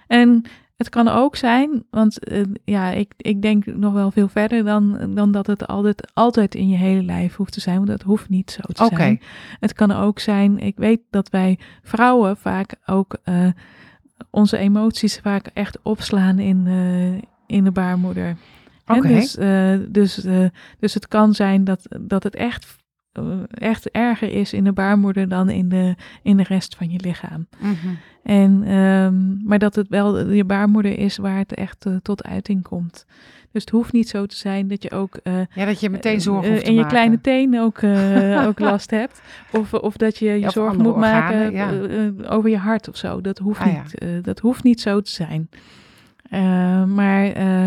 En het kan ook zijn, want eh, ja, ik, ik denk nog wel veel verder dan, dan dat het altijd, altijd in je hele lijf hoeft te zijn, want dat hoeft niet zo te Oké. zijn. Het kan ook zijn, ik weet dat wij vrouwen vaak ook eh, onze emoties vaak echt opslaan in, eh, in de baarmoeder. Oké. Dus, dus, dus het kan zijn dat, dat het echt, echt erger is in de baarmoeder dan in de, in de rest van je lichaam. Mhm. En, ehm, maar dat het wel je baarmoeder is waar het echt eh, tot uiting komt. Dus het hoeft niet zo te zijn dat je ook eh, Ja, dat je meteen zorgen eh, hoeft te in je maken. kleine teen ook, eh, [laughs] ook last hebt. Of, of dat je je Ja, andere moet maken ja. eh, eh, over je hart of zo. Dat hoeft, Ah, niet, eh, dat hoeft niet zo te zijn. Eh, maar, eh,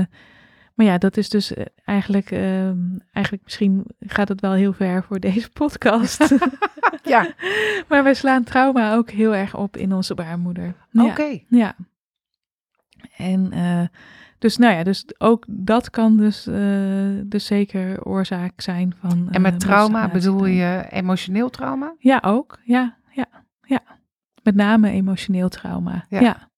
maar ja, dat is dus eh, eigenlijk, ehm, eigenlijk misschien gaat het wel heel ver voor deze podcast. [laughs] Ja, [laughs] maar wij slaan trauma ook heel erg op in onze baarmoeder. Ja. oké. Ja. En eh, dus nou ja, dus ook dat kan dus, eh, dus zeker oorzaak zijn van. En met trauma bedoel je emotioneel trauma? Ja, ook. Ja, ja, ja. Met name emotioneel trauma. Ja. Ja,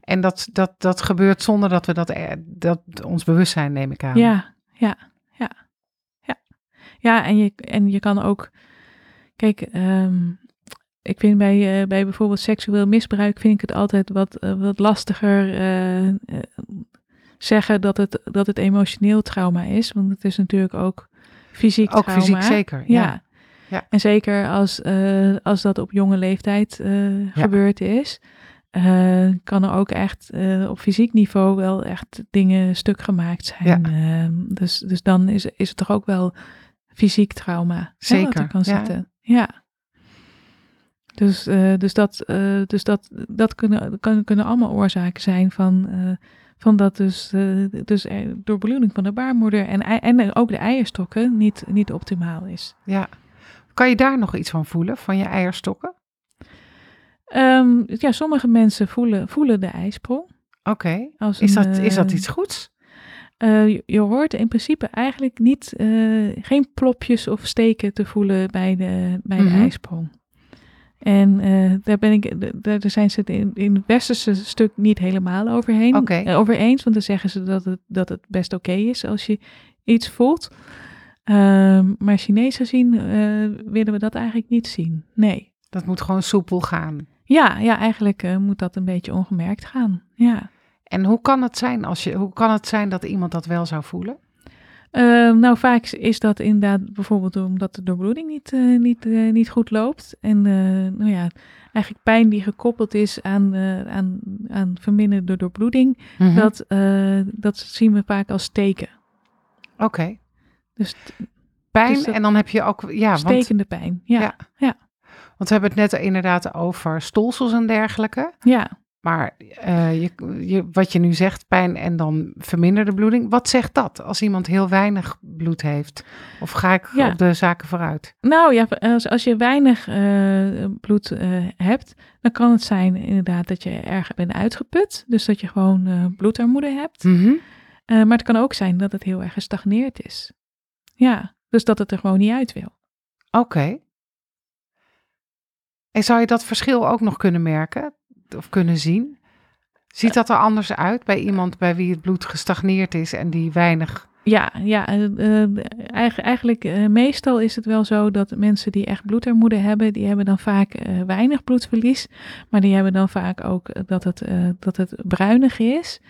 En dat, dat, dat gebeurt zonder dat we dat, eh, dat ons bewustzijn, neem ik aan. ja, ja, ja, ja. Ja, en je, en je kan ook. Kijk, ehm, ik vind bij, eh, bij bijvoorbeeld seksueel misbruik vind ik het altijd wat, eh, wat lastiger zeggen dat het, dat het emotioneel trauma is. Want het is natuurlijk ook fysiek Ook trauma. fysiek zeker. Ja. Ja. Ja. En zeker als, als dat op jonge leeftijd gebeurd is, eh, kan er ook echt eh, op fysiek niveau wel echt dingen stuk gemaakt zijn. Ehm, dus, dus dan is, is het toch ook wel fysiek trauma. hè, Zeker, er kan ja. zitten. Ja. Dus, eh, dus, dat, dus dat, dat kunnen, kan, kunnen allemaal oorzaken zijn van, van dat dus, dus door bloeding van de baarmoeder en, en ook de eierstokken niet, niet optimaal is. ja. Kan je daar nog iets van voelen, van je eierstokken? Ehm, ja, sommige mensen voelen, voelen de ijsprong. Oké. Is, een, dat, is dat eh, iets goeds? eh, je, je hoort in principe eigenlijk niet, eh, geen plopjes of steken te voelen bij de, bij Mhm. de ijsprong. En eh, daar, ben ik, daar zijn ze het in, in het westerse stuk niet helemaal overheen. Eh, over eens, want dan zeggen ze dat het, dat het best oké is als je iets voelt. Ehm, maar Chinees gezien willen we dat eigenlijk niet zien. Nee. Dat moet gewoon soepel gaan. Ja, ja eigenlijk eh, moet dat een beetje ongemerkt gaan. Ja. En hoe kan het zijn als je, hoe kan het zijn dat iemand dat wel zou voelen? Uh, nou, vaak is dat inderdaad bijvoorbeeld omdat de doorbloeding niet, uh, niet, uh, niet goed loopt. En nou ja, eigenlijk pijn die gekoppeld is aan, aan, aan verminderde doorbloeding, mm -hmm. dat, dat zien we vaak als teken. Oké. Okay. Dus pijn dus en dan heb je ook... Ja, stekende want, pijn, ja. ja. ja. Want we hebben het net inderdaad over stolsels en dergelijke. Ja. Maar uh, je, je, wat je nu zegt, pijn en dan verminderde bloeding. Wat zegt dat als iemand heel weinig bloed heeft? Of ga ik ja. op de zaken vooruit? Nou ja, als, als je weinig uh, bloed uh, hebt, dan kan het zijn inderdaad dat je erg bent uitgeput. Dus dat je gewoon bloedarmoede hebt. Mm -hmm. maar het kan ook zijn dat het heel erg gestagneerd is. Ja, dus dat het er gewoon niet uit wil. Oké. Okay. En zou je dat verschil ook nog kunnen merken? of kunnen zien? Ziet dat er anders uit bij iemand bij wie het bloed gestagneerd is en die weinig. Ja, ja uh, eigenlijk uh, meestal is het wel zo dat mensen die echt bloedarmoede hebben, die hebben dan vaak uh, weinig bloedverlies, maar die hebben dan vaak ook dat het, dat het bruinig is.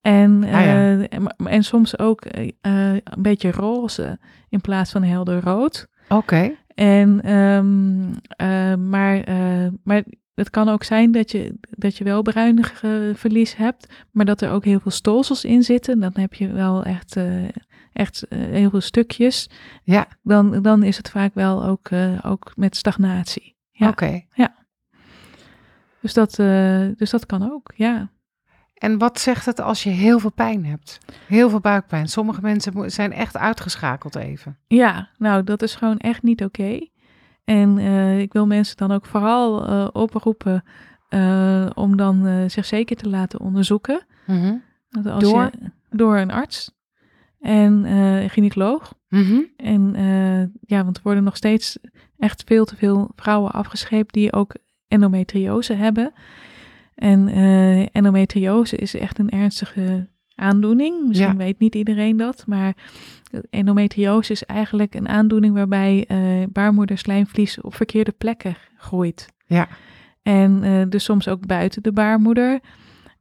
En, ah, ja. en, en, soms ook een beetje roze in plaats van helder rood. Oké. En, um, maar, maar het kan ook zijn dat je, dat je wel bruinig verlies hebt, maar dat er ook heel veel stolsels in zitten. Dan heb je wel echt, uh, echt heel veel stukjes. Ja. Dan, dan is het vaak wel ook, ook met stagnatie. Ja. Oké. Ja. Dus dat, dus dat kan ook, ja. En wat zegt het als je heel veel pijn hebt? Heel veel buikpijn. Sommige mensen zijn echt uitgeschakeld even. Ja, nou dat is gewoon echt niet oké. En uh, ik wil mensen dan ook vooral uh, oproepen uh, om dan zich zeker te laten onderzoeken. Als door? Je, door een arts en een gynaecoloog. -hmm. En ja, want er worden nog steeds echt veel te veel vrouwen afgescheept die ook endometriose hebben. En endometriose is echt een ernstige aandoening. Misschien ja. weet niet iedereen dat, maar endometriose is eigenlijk een aandoening waarbij uh, baarmoederslijmvlies op verkeerde plekken groeit. Ja. En uh, dus soms ook buiten de baarmoeder.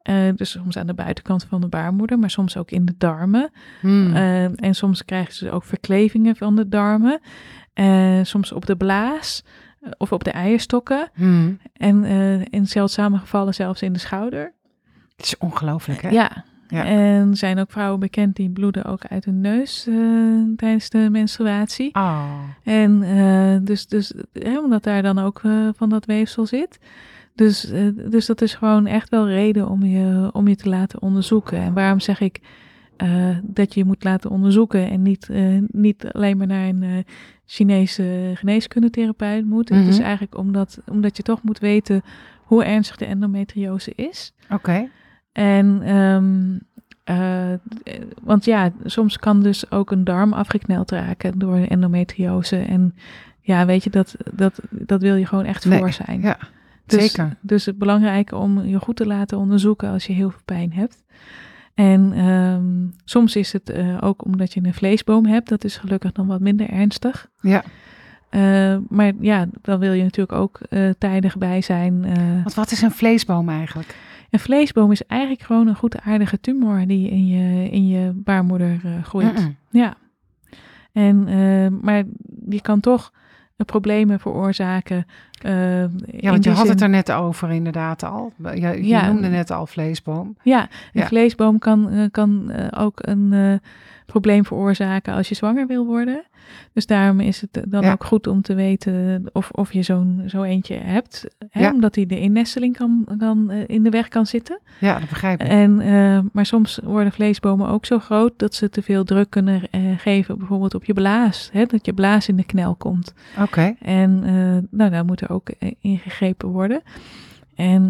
Uh, dus soms aan de buitenkant van de baarmoeder, maar soms ook in de darmen. Hmm. en soms krijgen ze ook verklevingen van de darmen. soms op de blaas of op de eierstokken. Hmm. En in zeldzame gevallen zelfs in de schouder. Het is ongelooflijk, hè? Ja, ja. En zijn ook vrouwen bekend die bloeden ook uit hun neus uh, tijdens de menstruatie. Oh. En uh, dus, dus omdat daar dan ook van dat weefsel zit. Dus, dus dat is gewoon echt wel reden om je, om je te laten onderzoeken. En waarom zeg ik dat je je moet laten onderzoeken en niet, niet alleen maar naar een Chinese geneeskundetherapeut moet. Mm -hmm. Het is mhm. eigenlijk omdat, omdat je toch moet weten hoe ernstig de endometriose is. Oké. En, um, uh, want ja, soms kan dus ook een darm afgekneld raken door endometriose. En ja, weet je, dat, dat, dat wil je gewoon echt voor zijn. Ja, dus, zeker. Dus het belangrijke om je goed te laten onderzoeken als je heel veel pijn hebt. En um, soms is het uh, ook omdat je een vleesboom hebt. Dat is gelukkig dan wat minder ernstig. Ja. Uh, maar ja, dan wil je natuurlijk ook uh, tijdig bij zijn. Want wat is een vleesboom eigenlijk? Een vleesboom is eigenlijk gewoon een goed aardige tumor die in je, in je baarmoeder groeit. Ja. En, uh, maar die kan toch problemen veroorzaken. Uh, ja, want je had het er net over inderdaad al. Je, je ja, noemde net al vleesboom. Ja, een ja. vleesboom kan, kan ook een probleem veroorzaken als je zwanger wil worden. Dus daarom is het dan ook goed om te weten of, of je zo'n zo eentje hebt. Hè, ja. Omdat hij de innesteling kan, kan, uh, in de weg kan zitten. Ja, dat begrijp ik. En, uh, maar soms worden vleesbomen ook zo groot dat ze te veel druk kunnen uh, geven. Bijvoorbeeld op je blaas. Hè, dat je blaas in de knel komt. Oké. Okay. En nou, daar moet er ook ingegrepen worden. En,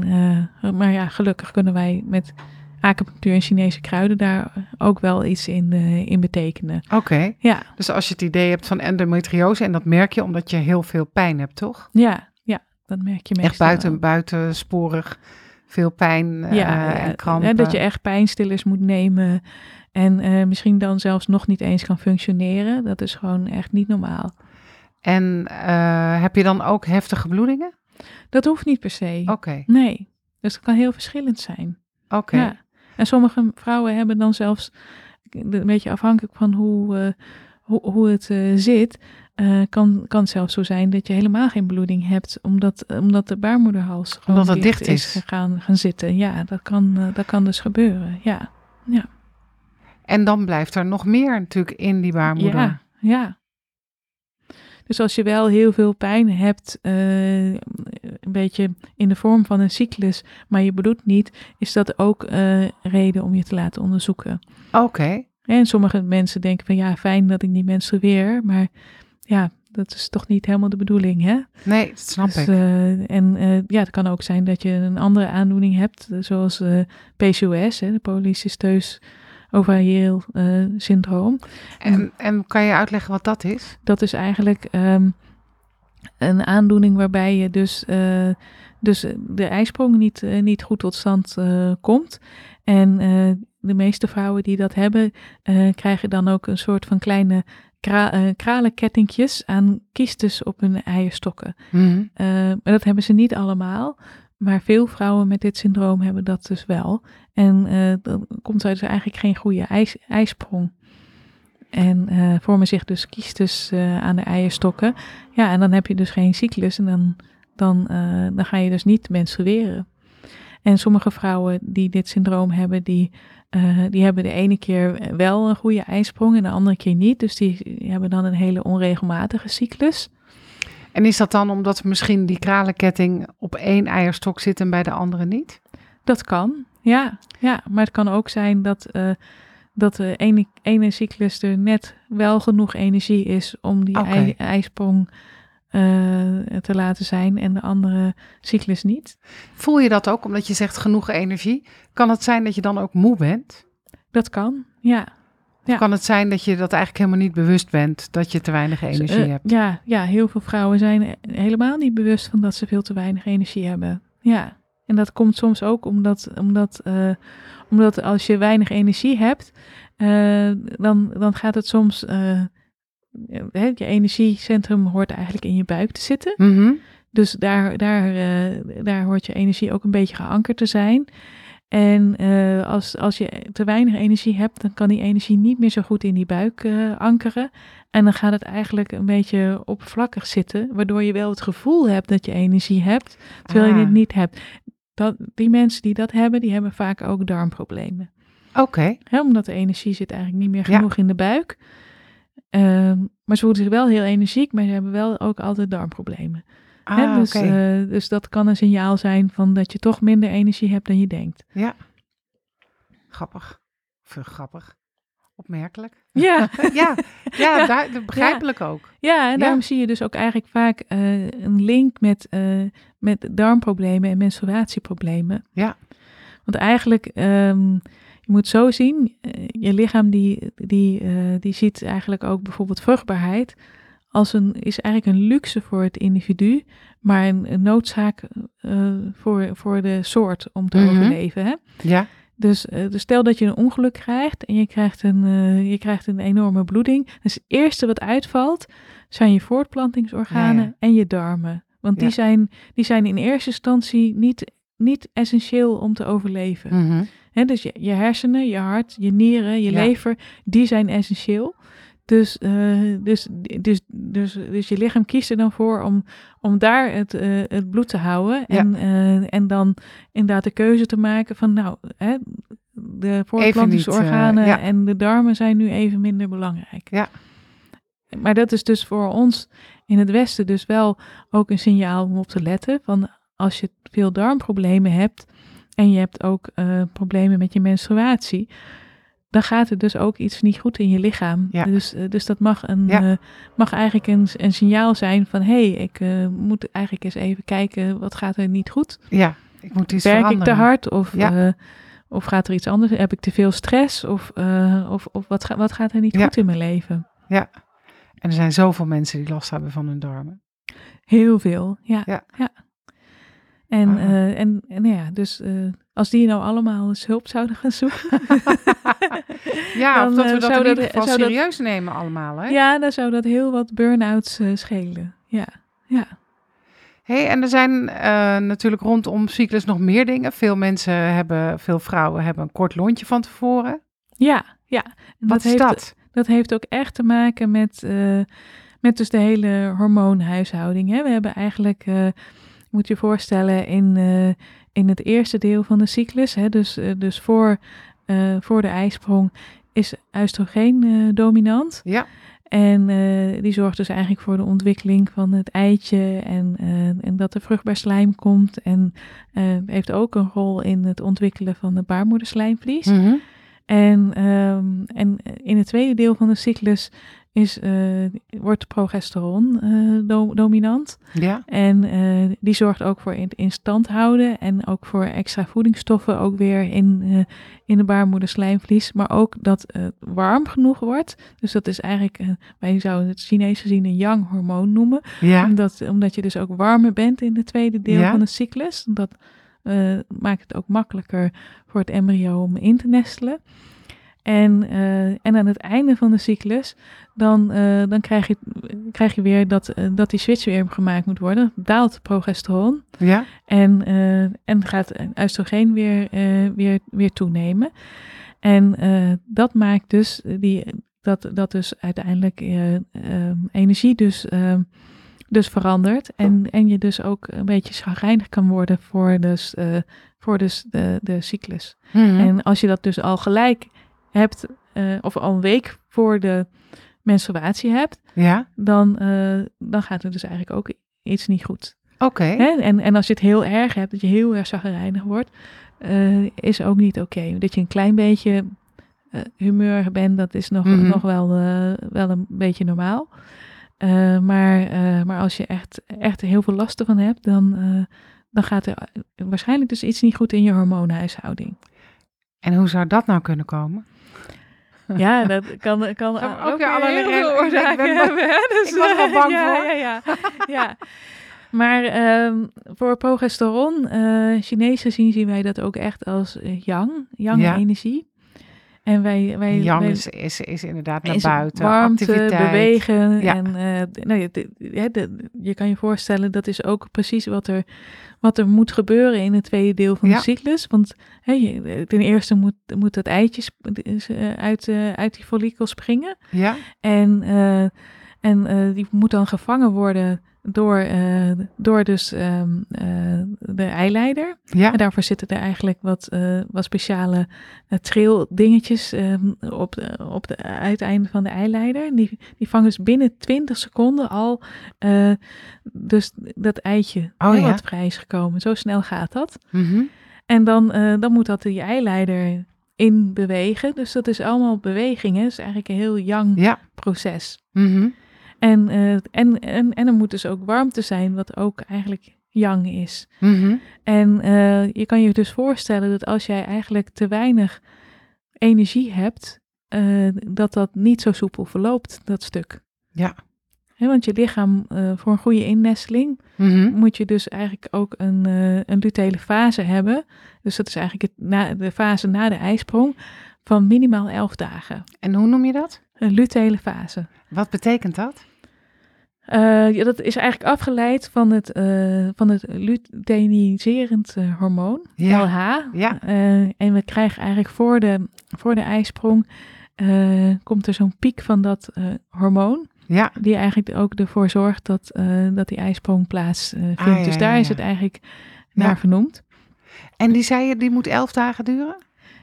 maar ja, gelukkig kunnen wij met acupunctuur en Chinese kruiden daar ook wel iets in, uh, in betekenen. Oké. Ja. Dus als je het idee hebt van endometriose, en dat merk je omdat je heel veel pijn hebt, toch? Ja, ja dat merk je meestal. Echt buiten, buitensporig veel pijn uh, ja, en krampen. Ja, dat je echt pijnstillers moet nemen en uh, misschien dan zelfs nog niet eens kan functioneren. Dat is gewoon echt niet normaal. En heb je dan ook heftige bloedingen? Dat hoeft niet per se. Oké. Nee, dus dat kan heel verschillend zijn. Oké. Ja. En sommige vrouwen hebben dan zelfs een beetje afhankelijk van hoe, uh, hoe, hoe het uh, zit, uh, kan, kan het zelfs zo zijn dat je helemaal geen bloeding hebt, omdat, omdat de baarmoederhals gewoon omdat het dicht, dicht is, gaan, gaan zitten. Ja, dat kan, dat kan dus gebeuren. Ja. ja. En dan blijft er nog meer natuurlijk in die baarmoeder. Ja, ja. Dus als je wel heel veel pijn hebt, uh, een beetje in de vorm van een cyclus, maar je bloedt niet, is dat ook uh, reden om je te laten onderzoeken. Oké. Okay. En sommige mensen denken van ja, fijn dat ik niet menstrueer, maar ja, dat is toch niet helemaal de bedoeling, hè? Nee, dat snap dus, ik. Uh, en ja, het kan ook zijn dat je een andere aandoening hebt, zoals PCOS, hè, de polycysteus ovarieel syndroom. En, en kan je uitleggen wat dat is? Dat is eigenlijk um, een aandoening waarbij je dus, uh, dus de ijsprong niet, uh, niet goed tot stand komt. En de meeste vrouwen die dat hebben, krijgen dan ook een soort van kleine kra kralenkettingjes aan kiestes op hun eierstokken. Mm maar dat hebben ze niet allemaal. Maar veel vrouwen met dit syndroom hebben dat dus wel. En dan komt er dus eigenlijk geen goede ijs, ijsprong. En uh, vormen zich dus kiestes uh, aan de eierstokken. Ja, en dan heb je dus geen cyclus en dan, dan, dan ga je dus niet menstrueren. En sommige vrouwen die dit syndroom hebben, die, die hebben de ene keer wel een goede ijsprong en de andere keer niet. Dus die hebben dan een hele onregelmatige cyclus. En is dat dan omdat misschien die kralenketting op één eierstok zit en bij de andere niet? Dat kan, ja. ja maar het kan ook zijn dat, dat de ene, ene cyclus er net wel genoeg energie is om die okay. ei, ijsprong uh, te laten zijn en de andere cyclus niet. Voel je dat ook, omdat je zegt genoeg energie? Kan het zijn dat je dan ook moe bent? Dat kan, ja. Ja. Kan het zijn dat je dat eigenlijk helemaal niet bewust bent, dat je te weinig energie uh, hebt? Ja, ja, heel veel vrouwen zijn helemaal niet bewust van dat ze veel te weinig energie hebben. Ja, en dat komt soms ook omdat, omdat, uh, omdat als je weinig energie hebt, uh, dan, dan gaat het soms, je energiecentrum hoort eigenlijk in je buik te zitten. Mm -hmm. Dus daar, daar, daar hoort je energie ook een beetje geankerd te zijn. En als, als je te weinig energie hebt, dan kan die energie niet meer zo goed in die buik ankeren. En dan gaat het eigenlijk een beetje oppervlakkig zitten, waardoor je wel het gevoel hebt dat je energie hebt, terwijl ah. je het niet hebt. Dat, die mensen die dat hebben, die hebben vaak ook darmproblemen. Oké. Okay. Omdat de energie zit eigenlijk niet meer genoeg ja. in de buik. Uh, maar ze voelen zich wel heel energiek, maar ze hebben wel ook altijd darmproblemen. Ah, dus, okay. uh, dus dat kan een signaal zijn van dat je toch minder energie hebt dan je denkt. Ja. Grappig. Veel grappig. Opmerkelijk. [laughs] Ja. ja, ja, daar, begrijpelijk ja. ook. Ja, en daarom zie je dus ook eigenlijk vaak uh, een link met, uh, met darmproblemen en menstruatieproblemen. Ja. Want eigenlijk, um, je moet zo zien, je lichaam die, die, die ziet eigenlijk ook bijvoorbeeld vruchtbaarheid als een, is eigenlijk een luxe voor het individu, maar een, een noodzaak uh, voor, voor de soort om te mm -hmm. overleven. Hè? Ja. Dus, dus, stel dat je een ongeluk krijgt en je krijgt een, uh, je krijgt een enorme bloeding. Dus het eerste wat uitvalt zijn je voortplantingsorganen ja, ja. en je darmen. Want die, zijn, die zijn in eerste instantie niet, niet essentieel om te overleven. Mm -hmm. He, dus je, je, hersenen, je hart, je nieren, je lever, die zijn essentieel. Dus, uh, dus, dus, dus, dus je lichaam kiest er dan voor om, om daar het, uh, het bloed te houden. En, ja. uh, en dan inderdaad de keuze te maken van nou, hè, de voortplantingsorganen ja. en de darmen zijn nu even minder belangrijk. Ja. Maar dat is dus voor ons in het Westen dus wel ook een signaal om op te letten. Van als je veel darmproblemen hebt en je hebt ook problemen met je menstruatie dan gaat er dus ook iets niet goed in je lichaam. Ja. Dus, uh, dus dat mag, een, ja. uh, mag eigenlijk een, een signaal zijn van... hé, hey, ik uh, moet eigenlijk eens even kijken, wat gaat er niet goed? Ja, ik moet iets Werk veranderen. ik te hard of, ja. of gaat er iets anders? Heb ik te veel stress? Of, of, of wat, ga, wat gaat er niet goed in mijn leven? Ja, en er zijn zoveel mensen die last hebben van hun darmen. Heel veel, ja. Ja. ja. En, ah. uh, en, en ja, dus uh, als die nou allemaal eens hulp zouden gaan zoeken. [laughs] ja, dan, of dat we dat in ieder geval serieus dat, nemen allemaal. Hè? Ja, dan zou dat heel wat burn-outs uh, schelen. Ja, ja. hey, en er zijn natuurlijk rondom cyclus nog meer dingen. Veel mensen hebben, veel vrouwen hebben een kort lontje van tevoren. Ja, Ja, en Wat is heeft, dat? Dat heeft ook echt te maken met, eh, met dus de hele hormoonhuishouding. Hè. We hebben eigenlijk, eh, moet je je voorstellen, in, eh, in het eerste deel van de cyclus, hè, dus, dus voor, voor de ijsprong, is oestrogeen dominant. Ja. En die zorgt dus eigenlijk voor de ontwikkeling van het eitje en, en dat er vruchtbaar slijm komt. En heeft ook een rol in het ontwikkelen van de baarmoederslijmvlies. Mhm. En, ehm, en in het tweede deel van de cyclus is, eh, wordt progesteron eh, do- dominant. Ja. En eh, die zorgt ook voor in, in stand houden en ook voor extra voedingsstoffen ook weer in, in de baarmoederslijmvlies. Maar ook dat het warm genoeg wordt. Dus dat is eigenlijk, wij zouden het Chinees gezien een yang hormoon noemen. Ja. Omdat, omdat je dus ook warmer bent in het tweede deel Ja. van de cyclus. Dat eh, maakt het ook makkelijker voor het embryo om in te nestelen. En, eh, en aan het einde van de cyclus, dan, eh, dan krijg, je, krijg je weer dat, dat die switch weer gemaakt moet worden. Daalt progesteron Ja. en, en gaat oestrogeen weer, weer, weer toenemen. En dat maakt dus die, dat, dat dus uiteindelijk energie dus, dus verandert. En, en je dus ook een beetje chagrijnig kan worden voor, dus, eh, voor dus de, de cyclus. Mhm. En als je dat dus al gelijk hebt, eh, of al een week voor de menstruatie hebt, Ja. dan, eh, dan gaat er dus eigenlijk ook iets niet goed. Oké. En, en als je het heel erg hebt, dat je heel erg zagrijnig wordt, is ook niet oké. Dat je een klein beetje eh, humeur bent, dat is nog, Mhm. nog wel, wel een beetje normaal. Eh, maar, eh, maar als je echt, echt heel veel last ervan hebt, dan, eh, dan gaat er waarschijnlijk dus iets niet goed in je hormoonhuishouding. En hoe zou dat nou kunnen komen? Ja, dat kan, kan ook, ook weer allerlei oorzaken hebben. Hè? Dus, ik was er wel bang ja, voor. Ja, ja, ja. Maar ehm, voor progesteron, Chinees gezien, zien wij dat ook echt als yang, yang Ja. energie. En wij, wij, Yang wij- is, is, is inderdaad naar is buiten, warmte, activiteit. bewegen. Ja. En uh, nou, ja, de, de, de, je kan je voorstellen, dat is ook precies wat er, wat er moet gebeuren in het tweede deel van Ja. de cyclus. Want hè, je- ten eerste moet, moet dat eitje eh, uit, eh, uit die follikel springen. Ja, En, eh, en eh, die moet dan gevangen worden door, eh, door dus ehm, eh, de eileider. ja, En daarvoor zitten er eigenlijk wat, eh, wat speciale uh, traildingetjes ehm, op, de, op de uiteinde van de eileider. Die, die vangen dus binnen 20 seconden al dus dat eitje Oh, ja. wat vrij is gekomen. Zo snel gaat dat. Mhm. En dan, dan moet dat die eileider in bewegen. Dus dat is allemaal beweging. Hè? Dat is eigenlijk een heel yang ja. proces. Mhm. En, eh, en, en, en er moet dus ook warmte zijn, wat ook eigenlijk yang is. Mhm. En eh, je kan je dus voorstellen dat als jij eigenlijk te weinig energie hebt, eh, dat dat niet zo soepel verloopt, dat stuk. Ja. Want je lichaam, voor een goede innesteling, Mhm. moet je dus eigenlijk ook een, eh, een luteale fase hebben. Dus dat is eigenlijk het, na, de fase na de ijsprong van minimaal 11 dagen. En hoe noem je dat? Een luteale fase. Wat betekent dat? Eh, ja, dat is eigenlijk afgeleid van het, eh, van het luteiniserend eh, hormoon, Ja. LH. Ja. En we krijgen eigenlijk voor de, voor de ijsprong, komt er zo'n piek van dat hormoon. Ja, Die eigenlijk ook ervoor zorgt dat, dat die ijsprong plaatsvindt. Ah, dus daar is het eigenlijk naar vernoemd. en die zei je, die moet elf dagen duren?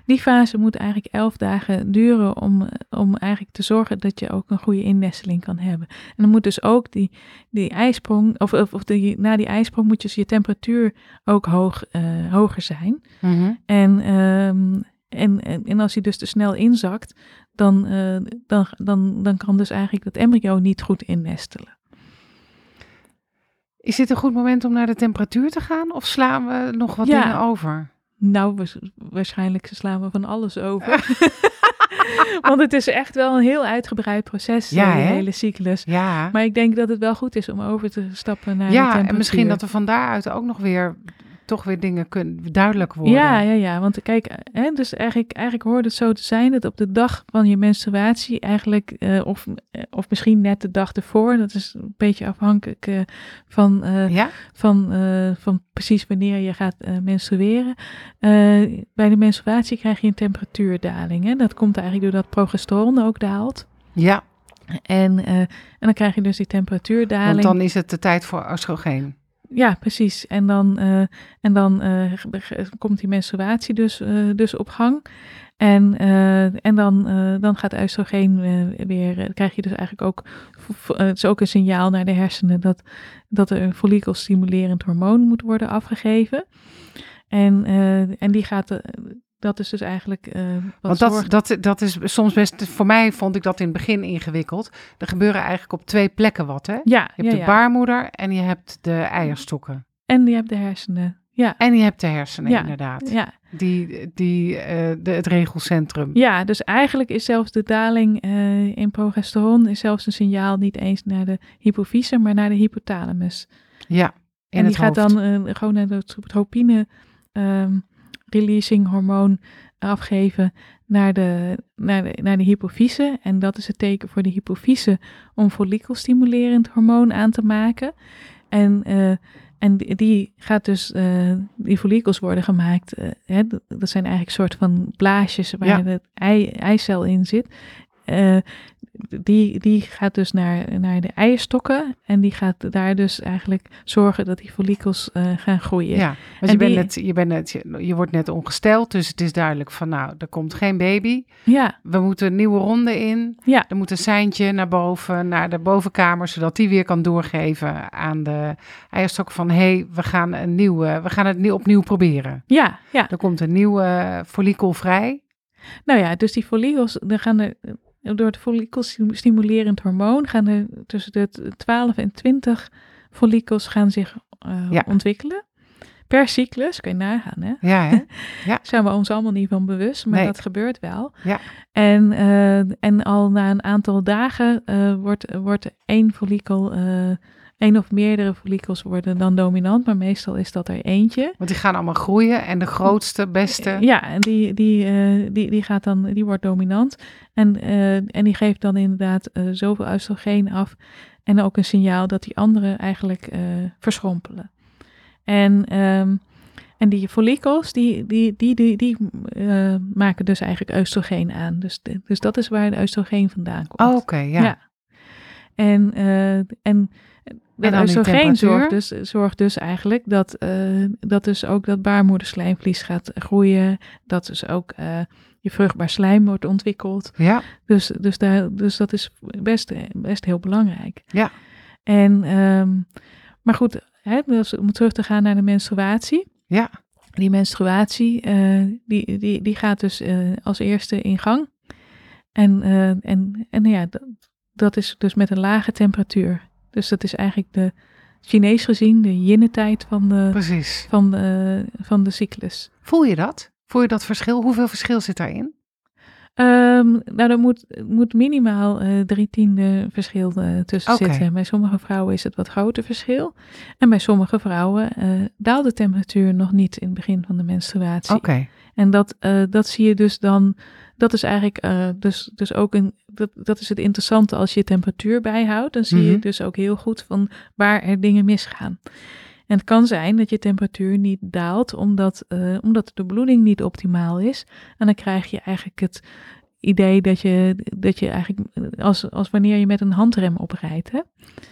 Die fase moet eigenlijk elf dagen duren om, om eigenlijk te zorgen dat je ook een goede innesteling kan hebben. En dan moet dus ook die, die ijsprong, of, of, of die, na die ijsprong moet dus je temperatuur ook hoog, eh, hoger zijn. Mhm. En, ehm, en, en, en als hij dus te snel inzakt, dan, eh, dan, dan, dan kan dus eigenlijk dat embryo niet goed innestelen. Is dit een goed moment om naar de temperatuur te gaan? Of slaan we nog wat Ja. dingen over? Nou, wa- waarschijnlijk slaan we van alles over. [laughs] Want het is echt wel een heel uitgebreid proces, Ja, de hè? hele cyclus. Ja, Maar ik denk dat het wel goed is om over te stappen naar de ja en misschien dat we van daaruit ook nog weer toch weer dingen kunnen duidelijk worden. Ja, ja, ja. Want kijk, hè, dus eigenlijk, eigenlijk hoort het zo te zijn dat op de dag van je menstruatie eigenlijk, eh, of, eh, of misschien net de dag ervoor, dat is een beetje afhankelijk eh, van, Ja? van, van precies wanneer je gaat menstrueren. Bij de menstruatie krijg je een temperatuurdaling. Hè? Dat komt eigenlijk doordat progesteron ook daalt. Ja, En, en dan krijg je dus die temperatuurdaling. want dan is het de tijd voor oestrogeen. Ja, precies. En dan, eh, en dan eh, komt die menstruatie dus, eh, dus op gang. En, en dan, dan gaat oestrogeen weer, krijg je dus eigenlijk ook, het is ook een signaal naar de hersenen dat, dat er een follikelstimulerend hormoon moet worden afgegeven. En, en die gaat, dat is dus eigenlijk eh wat Want dat, zorgt- dat, dat is soms best, voor mij vond ik dat in het begin ingewikkeld. Er gebeuren eigenlijk op twee plekken wat, hè? Je ja, hebt ja, de ja. baarmoeder en je hebt de eierstokken. En je hebt de hersenen. Ja, En je hebt de hersenen, Ja, inderdaad. ja. Die, die, eh, de, het regelcentrum. Ja, dus eigenlijk is zelfs de daling eh, in progesteron is zelfs een signaal niet eens naar de hypofyse, maar naar de hypothalamus. Ja, en die het gaat hoofd. dan gewoon naar het tropine ehm, releasing hormoon afgeven naar de, naar, de, naar de hypofyse. En dat is het teken voor de hypofyse om follikelstimulerend hormoon aan te maken. En, eh, en die, gaat dus, eh, die follikels worden gemaakt. eh, hè, dat, zijn eigenlijk soort van blaasjes waar Ja. de ei, eicel in zit. Die, die gaat dus naar, naar de eierstokken en die gaat daar dus eigenlijk zorgen dat die follikels eh, gaan groeien. Ja, want je, bent net, je, bent net, je, je wordt net ongesteld, dus het is duidelijk van nou, er komt geen baby. ja, We moeten een nieuwe ronde in. ja, Er moet een seintje naar boven, naar de bovenkamer, zodat die weer kan doorgeven aan de eierstok van hé, hey, we gaan een nieuwe, we gaan het nieuw, opnieuw proberen. ja, ja. Er komt een nieuwe follikel vrij. Nou ja, dus die follikels, dan gaan er door het follikelstimulerend hormoon gaan er tussen de t- 12 en 20 follikels gaan zich eh, Ja. ontwikkelen. Per cyclus, kun je nagaan hè. Ja, hè? [laughs] zijn we ons allemaal niet van bewust, maar Nee. dat gebeurt wel. Ja. En, eh, en al na een aantal dagen eh, wordt, wordt één follikel, één of meerdere follikels worden dan dominant, maar meestal is dat er eentje. Want die gaan allemaal groeien en de grootste, beste. Ja, en die, die, eh, die, die gaat dan, die wordt dominant. En, eh, en die geeft dan inderdaad eh, zoveel oestrogeen af. En ook een signaal dat die anderen eigenlijk eh, verschrompelen. En, ehm, en die follikels, die, die, die, die, die eh, maken dus eigenlijk oestrogeen aan. Dus, dus dat is waar de oestrogeen vandaan komt. Oh, Oké, ja. En, eh, en oestrogeen temperatuur? zorgt dus, zorgt dus eigenlijk dat, eh, dat dus ook dat baarmoederslijmvlies gaat groeien. Dat dus ook eh, je vruchtbaar slijm wordt ontwikkeld. Ja, Dus, dus, daar, dus dat is best, best heel belangrijk. Ja. En, ehm, maar goed, hè, dus om terug te gaan naar de menstruatie. ja. Die menstruatie, eh, die, die, die gaat dus als eerste in gang. En, en, en ja, dat, dat is dus met een lage temperatuur. Dus dat is eigenlijk de, Chinees gezien, de yin-tijd van de, precies. van, de, van de cyclus. Voel je dat? Voel je dat verschil? Hoeveel verschil zit daarin? Ehm, nou, er moet, moet minimaal eh, drie tiende verschil eh, tussen zitten. Bij sommige vrouwen is het wat groter verschil. En bij sommige vrouwen eh, daalt de temperatuur nog niet in het begin van de menstruatie. Oké. En dat, eh, dat zie je dus dan, dat is eigenlijk eh, dus, dus ook een, dat, dat is het interessante als je temperatuur bijhoudt. Dan zie je Mhm. dus ook heel goed van waar er dingen misgaan. En het kan zijn dat je temperatuur niet daalt omdat, eh, omdat de bloeding niet optimaal is. En dan krijg je eigenlijk het idee dat je, dat je eigenlijk, als, als wanneer je met een handrem oprijdt.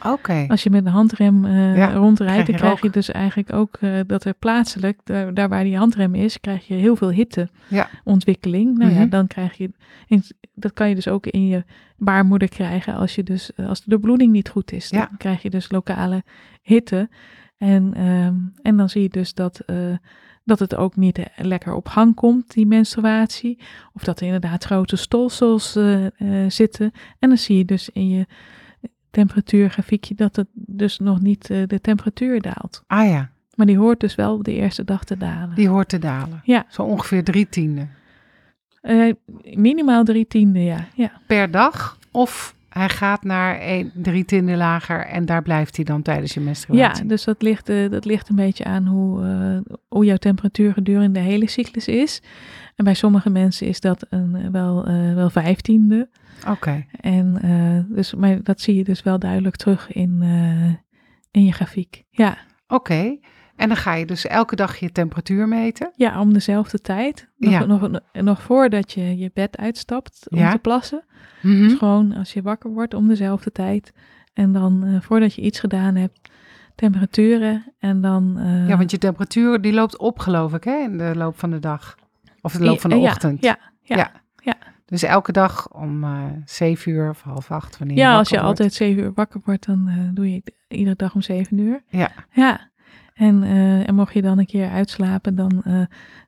Oké. Als je met een handrem Ja, rondrijdt, krijg je dan krijg je dus eigenlijk ook eh, dat er plaatselijk, daar, daar waar die handrem is, krijg je heel veel hitteontwikkeling. Nou ja, Mhm. dan krijg je, in- dat kan je dus ook in je baarmoeder krijgen als, je dus, eh, als de bloeding niet goed is. Dan Ja. krijg je dus lokale hitte. En, ehm, en dan zie je dus dat, dat het ook niet lekker op gang komt, die menstruatie. Of dat er inderdaad grote stolsels eh, eh, zitten. En dan zie je dus in je temperatuurgrafiekje dat het dus nog niet eh, de temperatuur daalt. Ah ja, Maar die hoort dus wel op de eerste dag te dalen. die hoort te dalen. Ja. Zo ongeveer drie tiende. Eh, minimaal drie tiende, ja. ja. Per dag of Hij gaat naar een, drie tienden lager en daar blijft hij dan tijdens je menstruatie. Ja, dus dat ligt, eh, dat ligt een beetje aan hoe, eh, hoe jouw temperatuur gedurende de hele cyclus is. En bij sommige mensen is dat een, eh, wel, wel vijftiende. Oké. En dus, maar dat zie je dus wel duidelijk terug in, in je grafiek. Ja. Oké. En dan ga je dus elke dag je temperatuur meten. ja, om dezelfde tijd. Nog, Ja. nog, nog voordat je je bed uitstapt om Ja. te plassen. Mhm. Dus gewoon als je wakker wordt om dezelfde tijd. En dan eh, voordat je iets gedaan hebt, temperaturen. En dan... eh, Ja, want je temperatuur die loopt op, geloof ik, hè, in de loop van de dag. Of de loop van de ja, ochtend. Ja, ja. Ja. ja. Dus elke dag om eh zeven uur of half acht, wanneer je Ja, als je wordt. altijd zeven uur wakker wordt, dan eh, doe je het iedere dag om zeven uur. Ja. Ja. En, eh, en mocht je dan een keer uitslapen, dan, eh,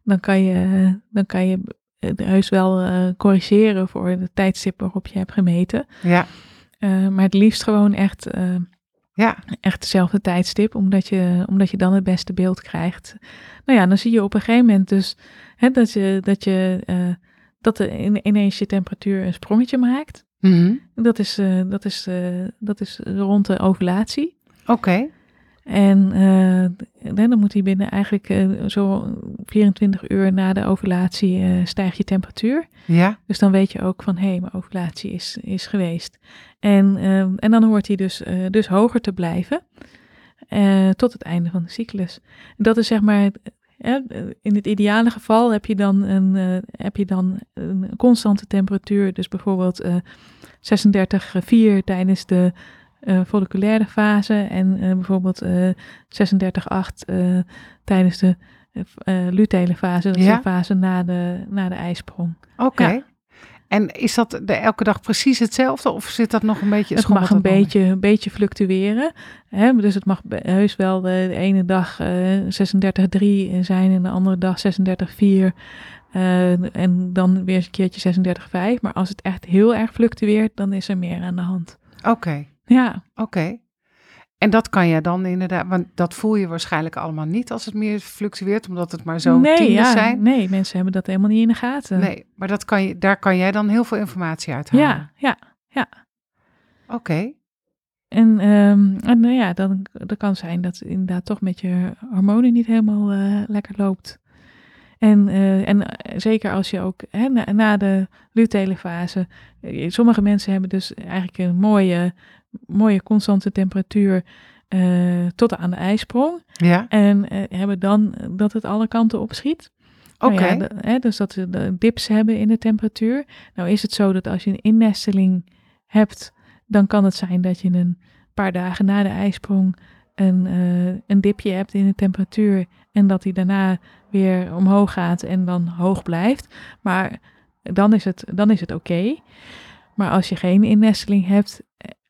dan kan je, dan kan je het heus wel eh, corrigeren voor de tijdstip waarop je hebt gemeten. Ja, Eh, maar het liefst gewoon echt, eh, ja, echt dezelfde tijdstip, omdat je, omdat je dan het beste beeld krijgt. Nou ja, dan zie je op een gegeven moment dus hè, dat, je, dat, je, eh, dat er in, ineens je temperatuur een sprongetje maakt. Mhm. Dat is, eh, dat, is, eh, dat is rond de ovulatie. oké. En eh, dan moet hij binnen eigenlijk eh, zo 24 uur na de ovulatie eh, stijgt je temperatuur. Ja, Dus dan weet je ook van hé, hey, mijn ovulatie is, is geweest. En, ehm, en dan hoort hij dus, dus hoger te blijven tot het einde van de cyclus. Dat is zeg maar, in het ideale geval heb je dan een, heb je dan een constante temperatuur. Dus bijvoorbeeld eh 36,4 tijdens de eh, folliculaire fase en eh, bijvoorbeeld eh 36,8 eh, tijdens de luteale fase. Dat is Ja. de fase na de, na de ijsprong. oké. Ja. En is dat de, elke dag precies hetzelfde of zit dat nog een beetje... Het mag een beetje, een beetje fluctueren. Hè? Dus het mag heus wel de, de ene dag eh 36,3 zijn en de andere dag 36,4. eh, en dan weer eens een keertje 36,5. Maar als het echt heel erg fluctueert, dan is er meer aan de hand. Oké, Ja, oké. En dat kan je dan inderdaad, want dat voel je waarschijnlijk allemaal niet als het meer fluctueert, omdat het maar zo nee, ja, zijn. nee, mensen hebben dat helemaal niet in de gaten. Nee, maar dat kan je, daar kan jij dan heel veel informatie uit halen. Ja, ja. Oké, En, ehm, en nou ja, dan, dan kan zijn dat het inderdaad toch met je hormonen niet helemaal eh, lekker loopt. En, eh, en eh, zeker als je ook hè, na, na de luteale fase, sommige mensen hebben dus eigenlijk een mooie, mooie constante temperatuur eh, tot aan de ijsprong. ja, En eh, hebben dan dat het alle kanten opschiet. Nou oké. dus dat ze de dips hebben in de temperatuur. Nou is het zo dat als je een innesteling hebt, dan kan het zijn dat je een paar dagen na de ijsprong een, eh, een dipje hebt in de temperatuur en dat die daarna weer omhoog gaat en dan hoog blijft. Maar dan is het, dan is het oké. Maar als je geen innesteling hebt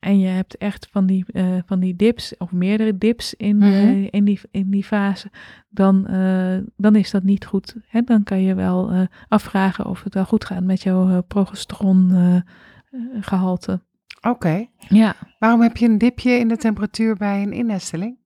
en je hebt echt van die, eh, van die dips of meerdere dips in, Mhm. eh, in, die, in die fase, dan, eh, dan is dat niet goed. Hè? Dan kan je wel afvragen of het wel goed gaat met jouw eh, progesteron eh, eh, gehalte. Oké. Ja. Waarom heb je een dipje in de temperatuur bij een innesteling?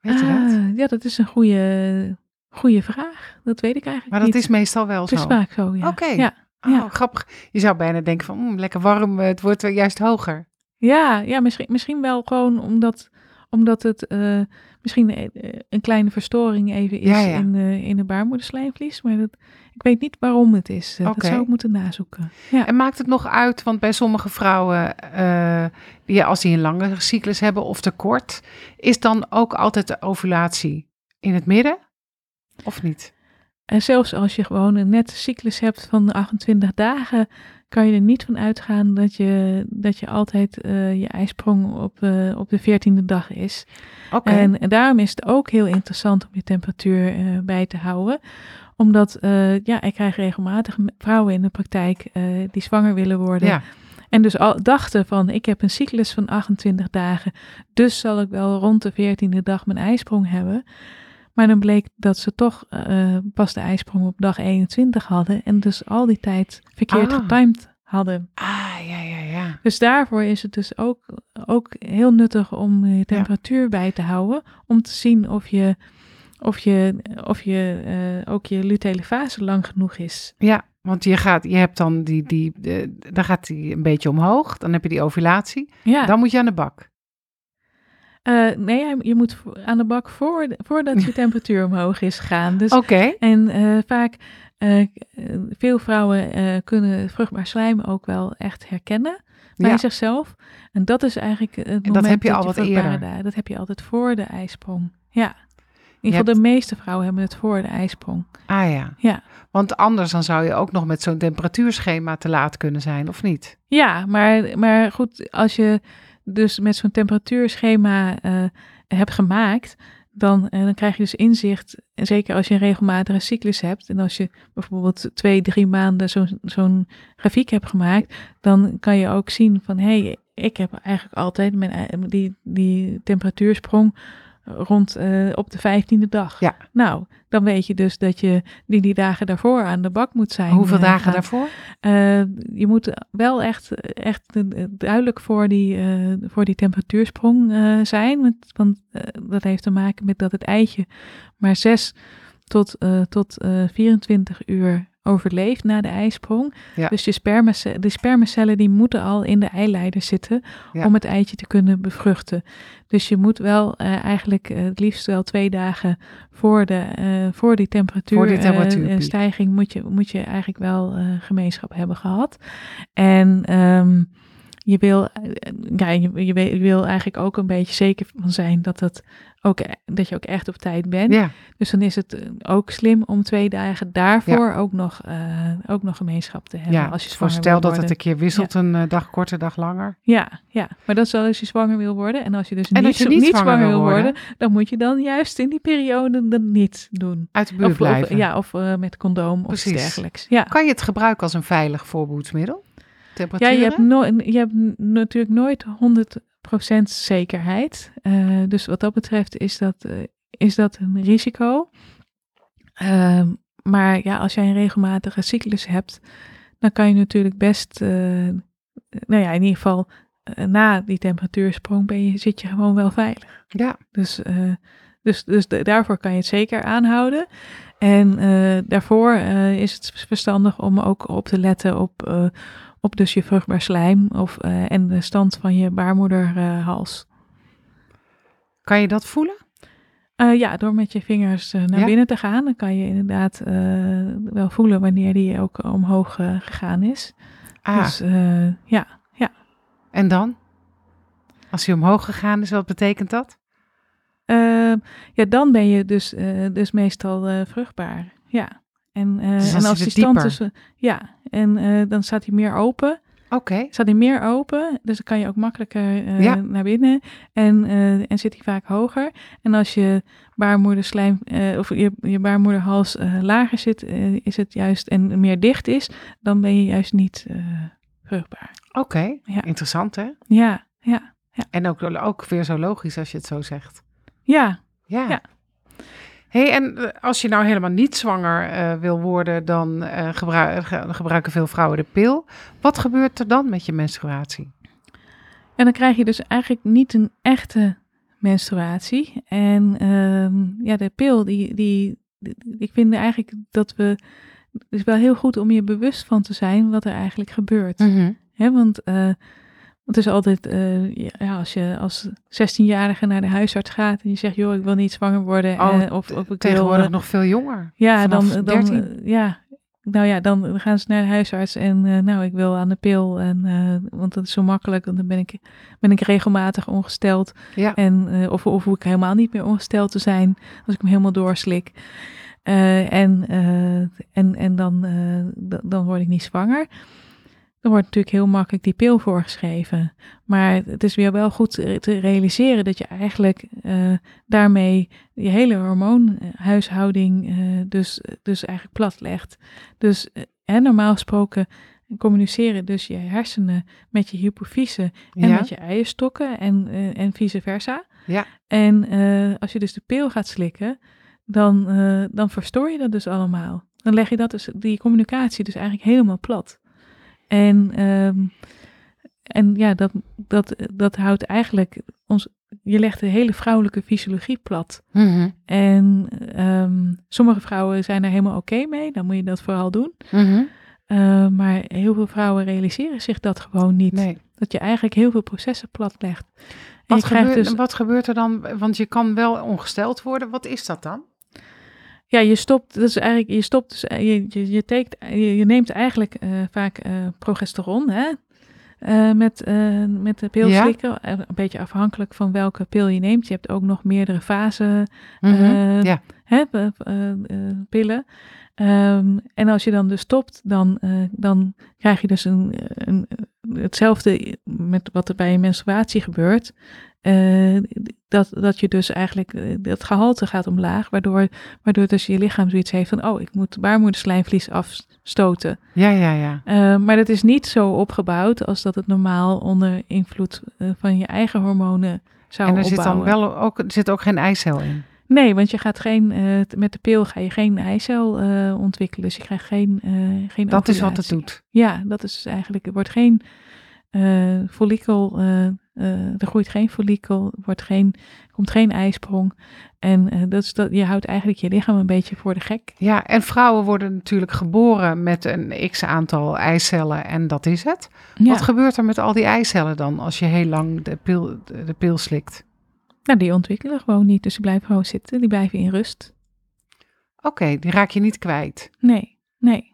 Weet je dat? Ah, ja, dat is een goede, goede vraag. Dat weet ik eigenlijk Maar dat niet. is meestal wel Het is zo. vaak zo, ja. Oké. Ja, Oh, ja. grappig. Je zou bijna denken van, mm, lekker warm, eh, het wordt weer juist hoger. ja, ja misschien, misschien wel gewoon omdat, omdat het eh, misschien eh, een kleine verstoring even is Ja, ja. In, de, in de baarmoederslijmvlies. Maar dat, ik weet niet waarom het is. Eh. Dat zou ik moeten nazoeken. Ja. En maakt het nog uit, want bij sommige vrouwen, eh, die, als die een lange cyclus hebben of te kort, is dan ook altijd de ovulatie in het midden? Of niet? En zelfs als je gewoon een nette cyclus hebt van 28 dagen, kan je er niet van uitgaan dat je, dat je altijd eh, je ijsprong op, eh, op de 14e dag is. Oké. En, en daarom is het ook heel interessant om je temperatuur eh, bij te houden. Omdat, ja, ik krijg regelmatig vrouwen in de praktijk die zwanger willen worden. Ja, En dus al dachten van, ik heb een cyclus van 28 dagen, dus zal ik wel rond de 14e dag mijn ijsprong hebben. Maar dan bleek dat ze toch eh, pas de ijsprong op dag 21 hadden en dus al die tijd verkeerd Ah. getimed hadden. ah, ja, ja, ja. Dus daarvoor is het dus ook, ook heel nuttig om je temperatuur bij te houden. Om te zien of je, of je, of je eh, ook je luteale fase lang genoeg is. Ja, want je, gaat, je hebt dan die, die, dan gaat die een beetje omhoog. Dan heb je die ovulatie. Ja. Dan moet je aan de bak. Eh, nee, je moet aan de bak voor, voordat je [laughs] temperatuur omhoog is gaan. Dus, Oké. En eh, vaak, eh, veel vrouwen kunnen vruchtbaar slijm ook wel echt herkennen bij Ja. zichzelf. En dat is eigenlijk het moment dat heb je al wat vruchtbare eerder. da- Dat heb je altijd voor de ijsprong. Ja. In ieder geval, de meeste vrouwen hebben het voor de ijsprong. Ah ja. Ja. Want anders dan zou je ook nog met zo'n temperatuurschema te laat kunnen zijn, of niet? Ja, maar, maar goed, als je dus met zo'n temperatuurschema eh, hebt gemaakt, dan, eh, dan krijg je dus inzicht, en zeker als je een regelmatige cyclus hebt, en als je bijvoorbeeld twee, drie maanden zo'n zo'n grafiek hebt gemaakt, dan kan je ook zien van, hé, hey, ik heb eigenlijk altijd mijn, die, die temperatuursprong rond eh, op de vijftiende dag. Ja. Nou, dan weet je dus dat je die, die dagen daarvoor aan de bak moet zijn. Hoeveel eh, dagen gaan. daarvoor? Eh, je moet wel echt, echt duidelijk voor die, voor die temperatuursprong zijn. Want, want dat heeft te maken met dat het eitje maar 6 tot, tot eh 24 uur overleeft na de ijsprong. Ja. Dus je spermace- de spermacellen die moeten al in de eileider zitten Ja. om het eitje te kunnen bevruchten. Dus je moet wel eh, eigenlijk het liefst wel twee dagen voor, de, eh, voor die temperatuur, Voor die eh, moet je, moet je eigenlijk wel gemeenschap hebben gehad. En ehm, je, wil, eh, ja, je, je, wil- eigenlijk ook een beetje zeker van zijn dat, het ook, e- dat je ook echt op tijd bent. Ja. Dus dan is het eh, ook slim om twee dagen daarvoor ook, nog, eh, ook nog gemeenschap te hebben. ja. als je zwanger wil dat het een keer wisselt, een dag korter, dag langer. Ja, ja, maar dat is wel als je zwanger wil worden. En als je dus En niet, je zwanger zwanger, wil worden, worden? dan moet je dan juist in die periode dat niet doen. Uit de buurt Of, blijven. of, ja, of met condoom of iets dergelijks. Ja. Kan je het gebruiken als een veilig Ja, je hebt, no je hebt natuurlijk nooit 100% zekerheid. Eh, dus wat dat betreft is dat, eh, is dat een risico. Ehm, maar ja, als jij een regelmatige cyclus hebt, dan kan je natuurlijk best, eh, nou ja, in ieder geval na die temperatuursprong ben je, zit je gewoon wel veilig. Ja. Dus, dus, dus da- daarvoor kan je het zeker aanhouden. En daarvoor is het verstandig om ook op te letten op, op dus je vruchtbaar slijm of, eh, en de stand van je baarmoederhals. Kan je dat voelen? Eh, ja, door met je vingers eh, naar Ja? binnen te gaan, dan kan je inderdaad wel voelen wanneer die ook omhoog gegaan is. Ah, Dus eh, ja, en dan? Als hij omhoog gegaan is, wat betekent dat? Eh, ja, dan ben je dus, dus meestal vruchtbaar. Ja. En, eh, Dus en als die stand tussen. Ja, en eh, dan staat hij meer open. Oké. Staat hij meer open, dus dan kan je ook makkelijker eh, Ja. naar binnen. En, en zit hij vaak hoger. En als je baarmoederslijm of je, je baarmoederhals lager zit, is het juist en meer dicht is, dan ben je juist niet vruchtbaar. Oké. Ja. Interessant, hè? Ja, ja, En ook, ook weer zo logisch als je het zo zegt. ja. Ja. Ja. Hey, en eh, als je nou helemaal niet zwanger eh, wil worden, dan eh, gebruik- ge- gebruiken veel vrouwen de pil. Wat gebeurt er dan met je menstruatie? En dan krijg je dus eigenlijk niet een echte menstruatie. En ehm, ja, de pil, die, die, die- ik vind eigenlijk dat we. Het is wel heel goed om je bewust van te zijn wat er eigenlijk gebeurt. Hè, want eh, want het is altijd, eh, ja, als je als 16-jarige naar de huisarts gaat en je zegt, joh, ik wil niet zwanger worden. Oh, eh, of, of ik Tegenwoordig eh, nog veel jonger. ja, dan, dan 13. ja, nou ja, dan gaan ze naar de huisarts en nou, ik wil aan de pil. En, want dat is zo makkelijk, want dan ben ik, ben ik regelmatig ongesteld. Ja. En, of, of hoef ik helemaal niet meer ongesteld te zijn als ik hem helemaal doorslik. En, en, en dan, dan word ik niet zwanger. Dan wordt natuurlijk heel makkelijk die pil voorgeschreven. Maar het is weer wel goed te realiseren dat je eigenlijk eh, daarmee je hele hormoonhuishouding eh, dus, dus eigenlijk platlegt. Dus eh, hè, normaal gesproken communiceren dus je hersenen met je hypofyse en ja. met je eierstokken en, eh, en vice versa. Ja. En eh, als je dus de pil gaat slikken, dan, eh, dan verstoor je dat dus allemaal. Dan leg je dat dus, die communicatie dus eigenlijk helemaal plat. En, ehm, en ja, dat, dat, dat houdt eigenlijk ons, je legt de hele vrouwelijke fysiologie plat. Mhm. En ehm, sommige vrouwen zijn er helemaal oké mee, dan moet je dat vooral doen. Mhm. Uh, maar heel veel vrouwen realiseren zich dat gewoon niet. Nee. Dat je eigenlijk heel veel processen platlegt. En Wat gebeurt, dus, wat gebeurt er dan? Want je kan wel ongesteld worden. Wat is dat dan? Ja, je stopt, dus eigenlijk, je stopt, dus, eh, je, je, je, teekt, je, je neemt eigenlijk eh, vaak eh, progesteron, hè? met, met de pilslikken. Eh, Een beetje afhankelijk van welke pil je neemt. Je hebt ook nog meerdere fasen Mhm. ja. hè, pillen. Ehm, en als je dan dus stopt, dan, dan krijg je dus een, een, hetzelfde met wat er bij een menstruatie gebeurt. Eh, dat, dat je dus eigenlijk eh, dat gehalte gaat omlaag, waardoor, waardoor dus je lichaam zoiets heeft van, oh, ik moet baarmoederslijmvlies afstoten. ja, ja, ja. Eh, maar dat is niet zo opgebouwd als dat het normaal onder invloed van je eigen hormonen zou En er zit dan wel ook, er zit ook geen eicel in. Nee, want je gaat geen, met de pil ga je geen eicel ontwikkelen. Dus je krijgt geen, geen Dat is wat het doet. Ja, dat is eigenlijk, er wordt geen follikel, er groeit geen follikel, er wordt geen, komt geen ijsprong. En eh, dat is dat, je houdt eigenlijk je lichaam een beetje voor de gek. Ja, en vrouwen worden natuurlijk geboren met een x aantal eicellen en dat is het. Ja, Wat gebeurt er met al die eicellen dan als je heel lang de pil, de, pil slikt? nou, die ontwikkelen gewoon niet, dus die blijven gewoon zitten, die blijven in rust. Oké, die raak je niet kwijt. Nee, nee.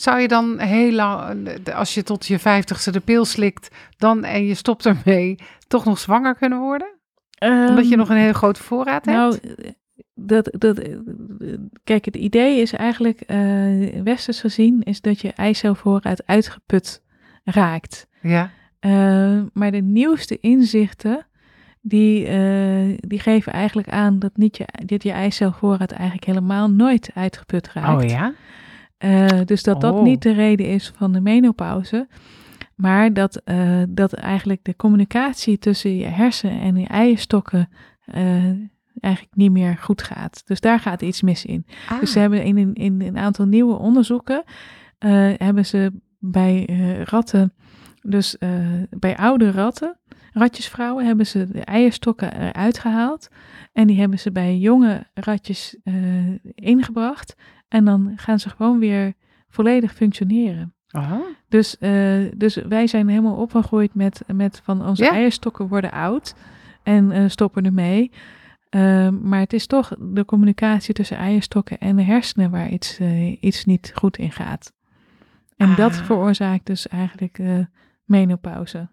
Zou je dan heel lang, als je tot je vijftigste de pil slikt, dan en je stopt ermee, toch nog zwanger kunnen worden? Omdat je Ehm, nog een hele grote voorraad hebt? Nou, eh, dat, dat, kijk, het idee is eigenlijk, eh westers gezien, is dat je eicelvoorraad uitgeput raakt. ja. Eh, maar de nieuwste inzichten, die, eh, die geven eigenlijk aan dat, niet je, dat je eicelvoorraad eigenlijk helemaal nooit uitgeput raakt. Oh ja? Eh, dus dat dat Oh. niet de reden is van de menopauze. Maar dat, eh, dat eigenlijk de communicatie tussen je hersenen en je eierstokken eh, eigenlijk niet meer goed gaat. Dus daar gaat iets mis in. Ah. Dus ze hebben in, in, in een aantal nieuwe onderzoeken hebben ze bij ratten, dus bij oude ratten, ratjesvrouwen, hebben ze de eierstokken eruit gehaald. En die hebben ze bij jonge ratjes ingebracht. En dan gaan ze gewoon weer volledig functioneren. Aha. Dus, eh, dus wij zijn helemaal opgegroeid met, met van onze Ja. eierstokken worden oud en eh, stoppen ermee. Ehm, maar het is toch de communicatie tussen eierstokken en de hersenen waar iets, eh, iets niet goed in gaat. En dat Ah. veroorzaakt dus eigenlijk menopauze.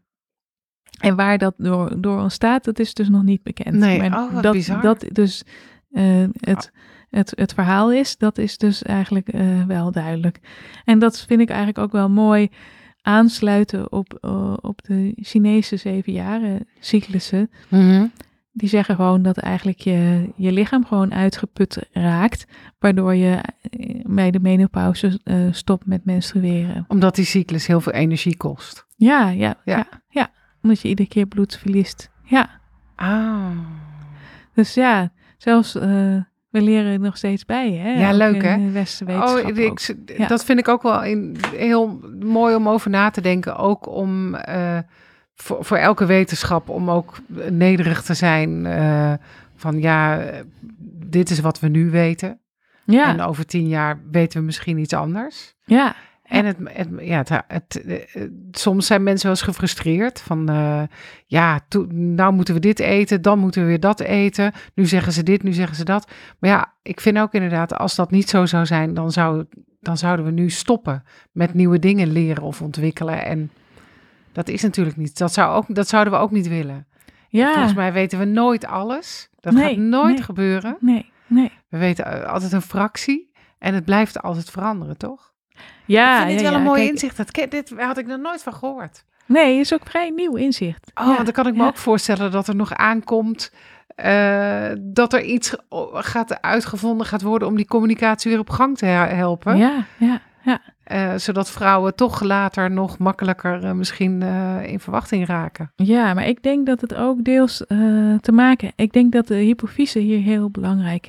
En waar dat door, door ontstaat, dat is dus nog niet bekend. Nee, maar oh, wat dat, bizar. dat dus het, het, het verhaal is, dat is dus eigenlijk eh, wel duidelijk. En dat vind ik eigenlijk ook wel mooi aansluiten op, eh, op de Chinese zeven jaren cyclussen. Mhm. Die zeggen gewoon dat eigenlijk je, je lichaam gewoon uitgeput raakt, waardoor je eh, bij de menopauze stopt met menstrueren. Omdat die cyclus heel veel energie kost. Ja, ja, Ja. ja, ja, omdat je iedere keer bloed verliest. Ja, Ah. dus ja, zelfs we leren er nog steeds bij, hè? Ja, leuk, hè? Oh, ik, Ja. dat vind ik ook wel in, heel mooi om over na te denken. Ook om eh, voor, voor elke wetenschap om ook nederig te zijn. eh, van ja, dit is wat we nu weten. Ja, En over tien jaar weten we misschien iets anders. ja, En het, het, ja, het, het, eh, soms zijn mensen wel eens gefrustreerd van, eh, ja, to- nou moeten we dit eten, dan moeten we weer dat eten. Nu zeggen ze dit, nu zeggen ze dat. Maar ja, ik vind ook inderdaad, als dat niet zo zou zijn, dan, zou, dan zouden we nu stoppen met nieuwe dingen leren of ontwikkelen. En dat is natuurlijk niet. Dat, zou ook, dat zouden we ook niet willen. ja. Volgens mij weten we nooit alles. Dat Nee, gaat nooit nee. gebeuren. Nee, nee. We weten eh, altijd een fractie en het blijft altijd veranderen, toch? Ja, ik vind dit ja, wel ja, een mooi kijk, inzicht. Dat, dit had ik nog nooit van gehoord. Nee, is ook vrij nieuw inzicht. Oh, want dan kan ik me ook voorstellen dat er nog aankomt. eh, dat er iets gaat uitgevonden gaat worden om die communicatie weer op gang te he- helpen. Ja, ja, ja. Eh, zodat vrouwen toch later nog makkelijker eh, misschien eh, in verwachting raken. Ja, maar ik denk dat het ook deels te maken... Ik denk dat de hypofyse hier heel belangrijk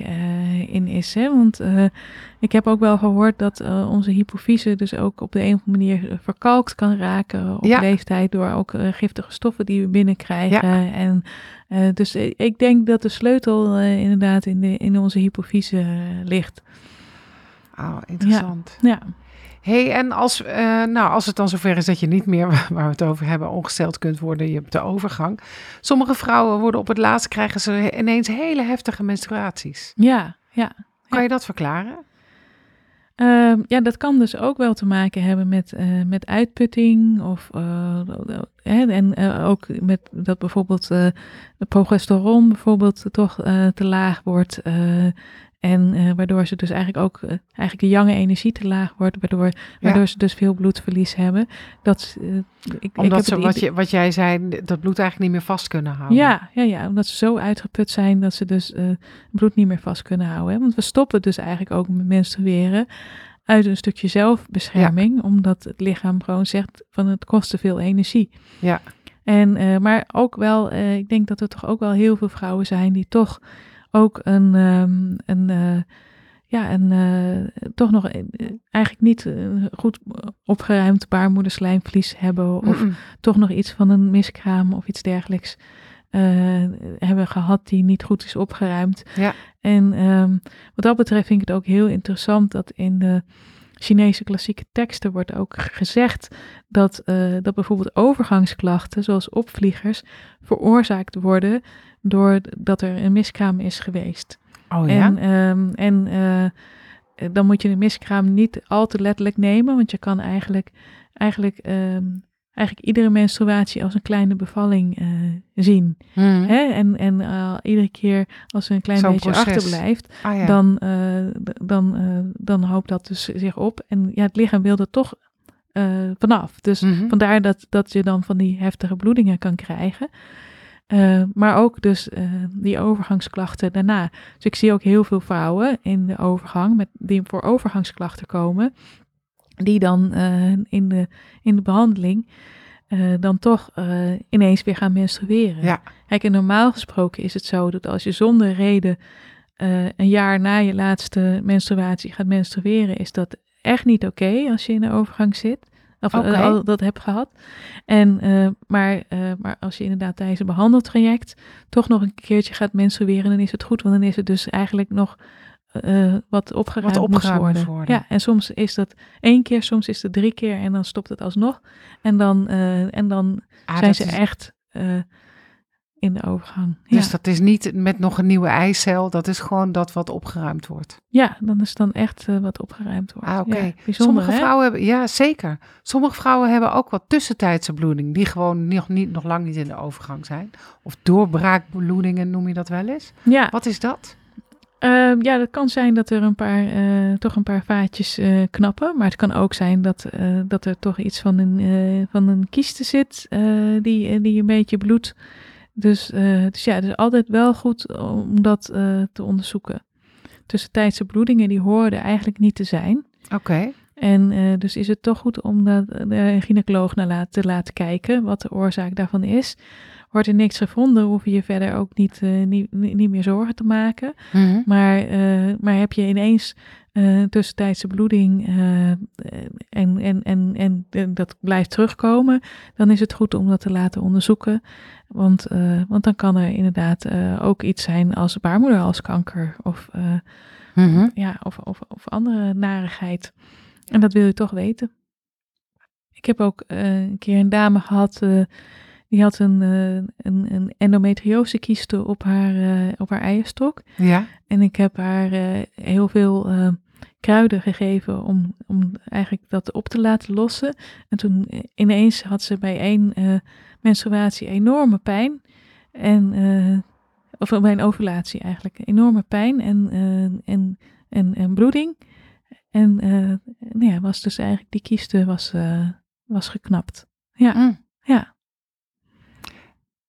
in is. Hè? Want ik heb ook wel gehoord dat onze hypofyse dus ook op de een of andere manier verkalkt kan raken op Ja. leeftijd door ook giftige stoffen die we binnenkrijgen. En eh, dus ik denk dat de sleutel inderdaad in, de, in onze hypofyse ligt. Oh, interessant. Ja. Hey, en als, eh, nou, als het dan zover is dat je niet meer, [laughs] waar we het over hebben, ongesteld kunt worden, je hebt de overgang. Sommige vrouwen worden op het laatst, krijgen ze ineens hele heftige menstruaties. Ja, ja. Kan je dat verklaren? Ehm, ja, dat kan dus ook wel te maken hebben met, eh, met uitputting. Of, eh, en ook met dat bijvoorbeeld de progesteron bijvoorbeeld toch te laag wordt. En waardoor ze dus eigenlijk ook eigenlijk de jonge energie te laag wordt. Waardoor, waardoor ze dus veel bloedverlies hebben. Dat, ik, omdat ik ze, wat, je, wat jij zei, dat bloed eigenlijk niet meer vast kunnen houden. Ja, ja, ja omdat ze zo uitgeput zijn dat ze dus bloed niet meer vast kunnen houden. Hè? Want we stoppen dus eigenlijk ook met menstrueren uit een stukje zelfbescherming, omdat het lichaam gewoon zegt van het kost te veel energie. Ja. En, maar ook wel, ik denk dat er toch ook wel heel veel vrouwen zijn die toch ook een, um, een uh, ja, een, toch nog eigenlijk niet goed opgeruimd baarmoederslijmvlies hebben, of toch nog iets van een miskraam of iets dergelijks. Hebben gehad die niet goed is opgeruimd. Ja. En um, wat dat betreft vind ik het ook heel interessant dat in de Chinese klassieke teksten wordt ook gezegd dat, dat bijvoorbeeld overgangsklachten, zoals opvliegers, veroorzaakt worden doordat er een miskraam is geweest. Oh ja? En, um, en uh, dan moet je de miskraam niet al te letterlijk nemen, want je kan eigenlijk, eigenlijk um, eigenlijk iedere menstruatie als een kleine bevalling uh, zien. Hmm. Hè? En, en uh, iedere keer als er een klein beetje proces. achterblijft, ah, ja. dan, dan, dan hoopt dat dus zich op. En ja, het lichaam wil er toch vanaf. Dus mm -hmm. vandaar dat, dat je dan van die heftige bloedingen kan krijgen. Maar ook dus die overgangsklachten daarna. Dus ik zie ook heel veel vrouwen in de overgang met, die voor overgangsklachten komen die dan uh, in, de, in de behandeling dan toch ineens weer gaan menstrueren. Ja. Kijk, en normaal gesproken is het zo dat als je zonder reden een jaar na je laatste menstruatie gaat menstrueren, is dat echt niet oké okay als je in de overgang zit. Of okay. al dat hebt gehad. En, maar, maar als je inderdaad tijdens een behandeltraject toch nog een keertje gaat menstrueren, dan is het goed. Want dan is het dus eigenlijk nog uh, wat opgeruimd, wat opgeruimd worden. worden. Ja, en soms is dat één keer, soms is het drie keer en dan stopt het alsnog. En dan, en dan ah, zijn ze is... echt in de overgang. Dus ja. dat is niet met nog een nieuwe eicel, dat is gewoon dat wat opgeruimd wordt. Ja, dan is dan echt wat opgeruimd wordt. Ah, oké. Okay. Ja, Sommige hè? vrouwen hebben, ja zeker. Sommige vrouwen hebben ook wat tussentijdse bloeding, die gewoon nog, niet, nog lang niet in de overgang zijn. Of doorbraakbloedingen noem je dat wel eens. Ja. Wat is dat? Uh, ja, dat kan zijn dat er een paar, uh, toch een paar vaatjes uh, knappen. Maar het kan ook zijn dat, dat er toch iets van een, van een kieste zit die, die een beetje bloedt. Dus, dus ja, het is altijd wel goed om dat te onderzoeken. Tussentijdse bloedingen, die er eigenlijk niet te zijn. Oké. En dus is het toch goed om de, de gynaecoloog naar laat, te laten kijken wat de oorzaak daarvan is wordt er niks gevonden, hoef je je verder ook niet, uh, niet, niet meer zorgen te maken. Mm -hmm. maar, uh, maar heb je ineens tussentijdse bloeding en, en, en, en, en, dat blijft terugkomen, dan is het goed om dat te laten onderzoeken. Want, want dan kan er inderdaad ook iets zijn als baarmoederhalskanker of, -hmm. ja, of, of, of andere narigheid. En dat wil je toch weten. Ik heb ook een keer een dame gehad die had een, uh, een, een endometriose kieste op haar, op haar eierstok. Ja. En ik heb haar heel veel kruiden gegeven om, om eigenlijk dat op te laten lossen. En toen ineens had ze bij één menstruatie enorme pijn. En, of bij een ovulatie eigenlijk, enorme pijn en, en, en, en bloeding. En nou ja, was dus eigenlijk die kieste was, was geknapt. Ja, mm. ja.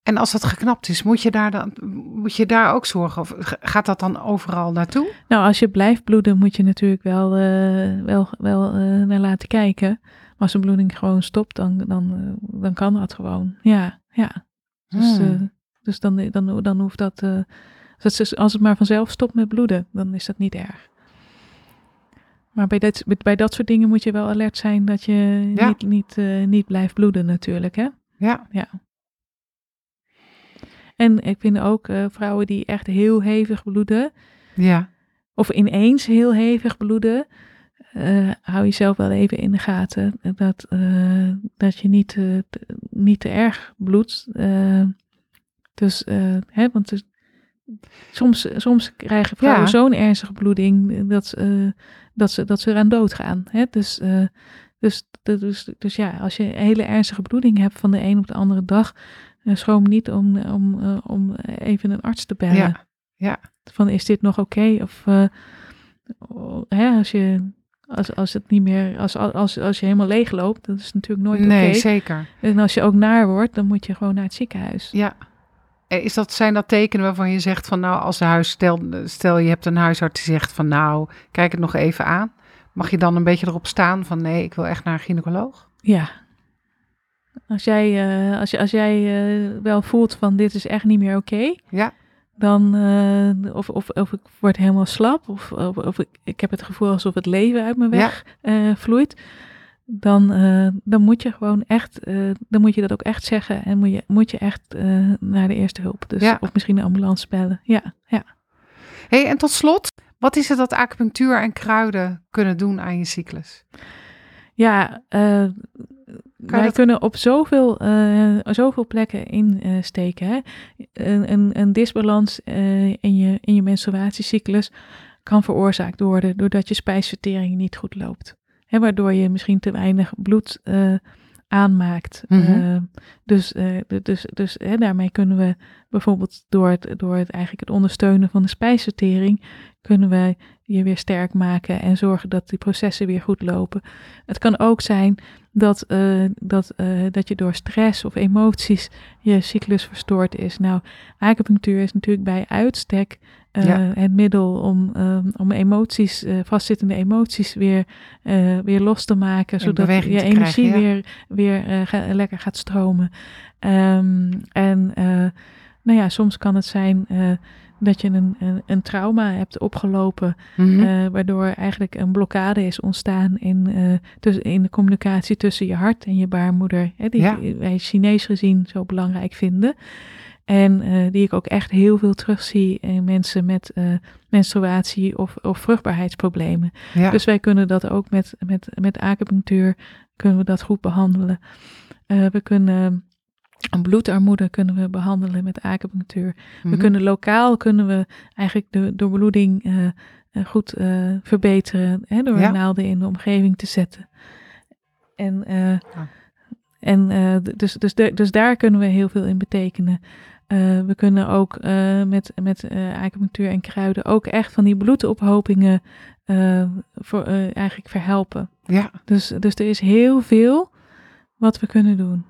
En als dat geknapt is, moet je daar dan moet je daar ook zorgen? Of gaat dat dan overal naartoe? Nou, als je blijft bloeden, moet je natuurlijk wel, uh, wel, wel naar laten kijken. Maar als de bloeding gewoon stopt, dan, dan, dan kan dat gewoon. Ja, ja. Dus, Hmm. dus dan, dan, dan hoeft dat. als het maar vanzelf stopt met bloeden, dan is dat niet erg. Maar bij, dit, bij dat soort dingen moet je wel alert zijn dat je Ja. niet, niet, niet blijft bloeden, natuurlijk. Hè? Ja. Ja. En ik vind ook uh, vrouwen die echt heel hevig bloeden, Ja. of ineens heel hevig bloeden, uh, hou jezelf wel even in de gaten dat, uh, dat je niet, uh, te, niet te erg bloedt. dus, hè, want dus, soms, soms krijgen vrouwen ja. zo'n ernstige bloeding dat, dat, ze, dat ze eraan doodgaan. Hè? Dus, dus, dus, dus ja, als je een hele ernstige bloeding hebt van de een op de andere dag, schroom niet om, om, om even een arts te bellen. Ja. ja. Van is dit nog oké? Of hè, als je als, als het niet meer, als, als, als je helemaal leeg loopt, dat is natuurlijk nooit oké. Nee, zeker. En als je ook naar wordt, dan moet je gewoon naar het ziekenhuis. Ja. Is dat, zijn dat tekenen waarvan je zegt van nou, als huis, stel, stel je hebt een huisarts die zegt van nou, kijk het nog even aan. Mag je dan een beetje erop staan van nee, ik wil echt naar een gynaecoloog? Ja. Als jij, uh, als, als jij uh, wel voelt van dit is echt niet meer oké. ja dan uh, of, of, of ik word helemaal slap, of, of, of, ik, ik heb het gevoel alsof het leven uit me weg ja. vloeit, dan, uh, dan moet je gewoon echt, dan moet je dat ook echt zeggen en moet je, moet je echt naar de eerste hulp. Dus, ja. Of misschien de ambulance bellen. Ja, ja. hey, en tot slot, wat is het dat acupunctuur en kruiden kunnen doen aan je cyclus? Ja, wij dat... kunnen op zoveel, uh, zoveel plekken insteken. Uh, een, een, een, disbalans uh, in, je, in je menstruatiecyclus kan veroorzaakt worden doordat je spijsvertering niet goed loopt. Hè, waardoor je misschien te weinig bloed eh, aanmaakt. Mm -hmm. dus dus, dus hè, daarmee kunnen we bijvoorbeeld door het, door het eigenlijk het ondersteunen van de spijsvertering, kunnen we je weer sterk maken en zorgen dat die processen weer goed lopen. Het kan ook zijn dat, uh, dat, uh, dat je door stress of emoties je cyclus verstoord is. Nou, acupunctuur is natuurlijk bij uitstek uh, ja. het middel om, um, om emoties, vastzittende emoties weer, weer los te maken, zodat je energie krijgen, ja. weer, weer ga, lekker gaat stromen. Um, en nou ja, soms kan het zijn dat je een, een, een, trauma hebt opgelopen, -hmm. uh, waardoor eigenlijk een blokkade is ontstaan in, uh, tussen, in de communicatie tussen je hart en je baarmoeder, hè, die ja. wij Chinees gezien zo belangrijk vinden. En uh, die ik ook echt heel veel terugzie in mensen met menstruatie of, of vruchtbaarheidsproblemen. Ja. Dus wij kunnen dat ook met, met, met acupunctuur, kunnen we dat goed behandelen. we kunnen bloedarmoede kunnen we behandelen met acupunctuur. Mm -hmm. We kunnen lokaal kunnen we eigenlijk de doorbloeding uh, uh, goed uh, verbeteren hè, door ja. naalden in de omgeving te zetten. En, ja. en dus, dus, de, dus daar kunnen we heel veel in betekenen. we kunnen ook met, met acupunctuur en kruiden ook echt van die bloedophopingen voor, eigenlijk verhelpen. Ja. Dus, dus er is heel veel wat we kunnen doen.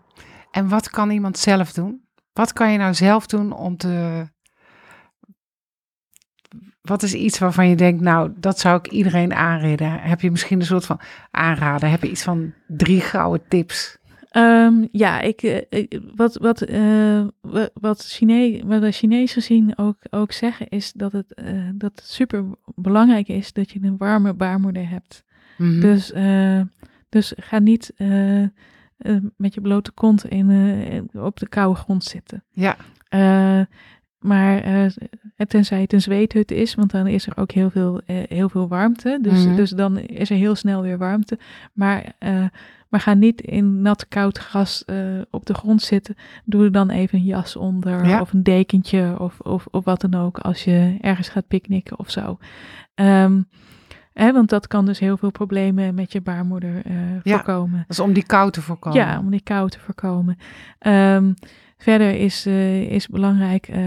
En wat kan iemand zelf doen? Wat kan je nou zelf doen om te. Wat is iets waarvan je denkt, nou, dat zou ik iedereen aanraden? Heb je misschien een soort van aanraden? Heb je iets van drie gouden tips? Um, ja, ik, ik, wat, wat, uh, wat, Chine wat de Chinezen zien ook, ook zeggen, is dat het, uh, dat het super belangrijk is dat je een warme baarmoeder hebt. Mm -hmm. dus, uh, dus ga niet met je blote kont in, uh, op de koude grond zitten. Ja. Uh, maar tenzij het een zweethut is, want dan is er ook heel veel, heel veel warmte. Dus, mm -hmm. dus dan is er heel snel weer warmte. Maar, maar ga niet in nat koud gras op de grond zitten. Doe er dan even een jas onder ja. of een dekentje of, of, of wat dan ook als je ergens gaat picknicken of zo. Um, Hè, want dat kan dus heel veel problemen met je baarmoeder uh, ja, voorkomen. Dat is om die kou te voorkomen. Ja, om die kou te voorkomen. Um, verder is, uh, is belangrijk, uh,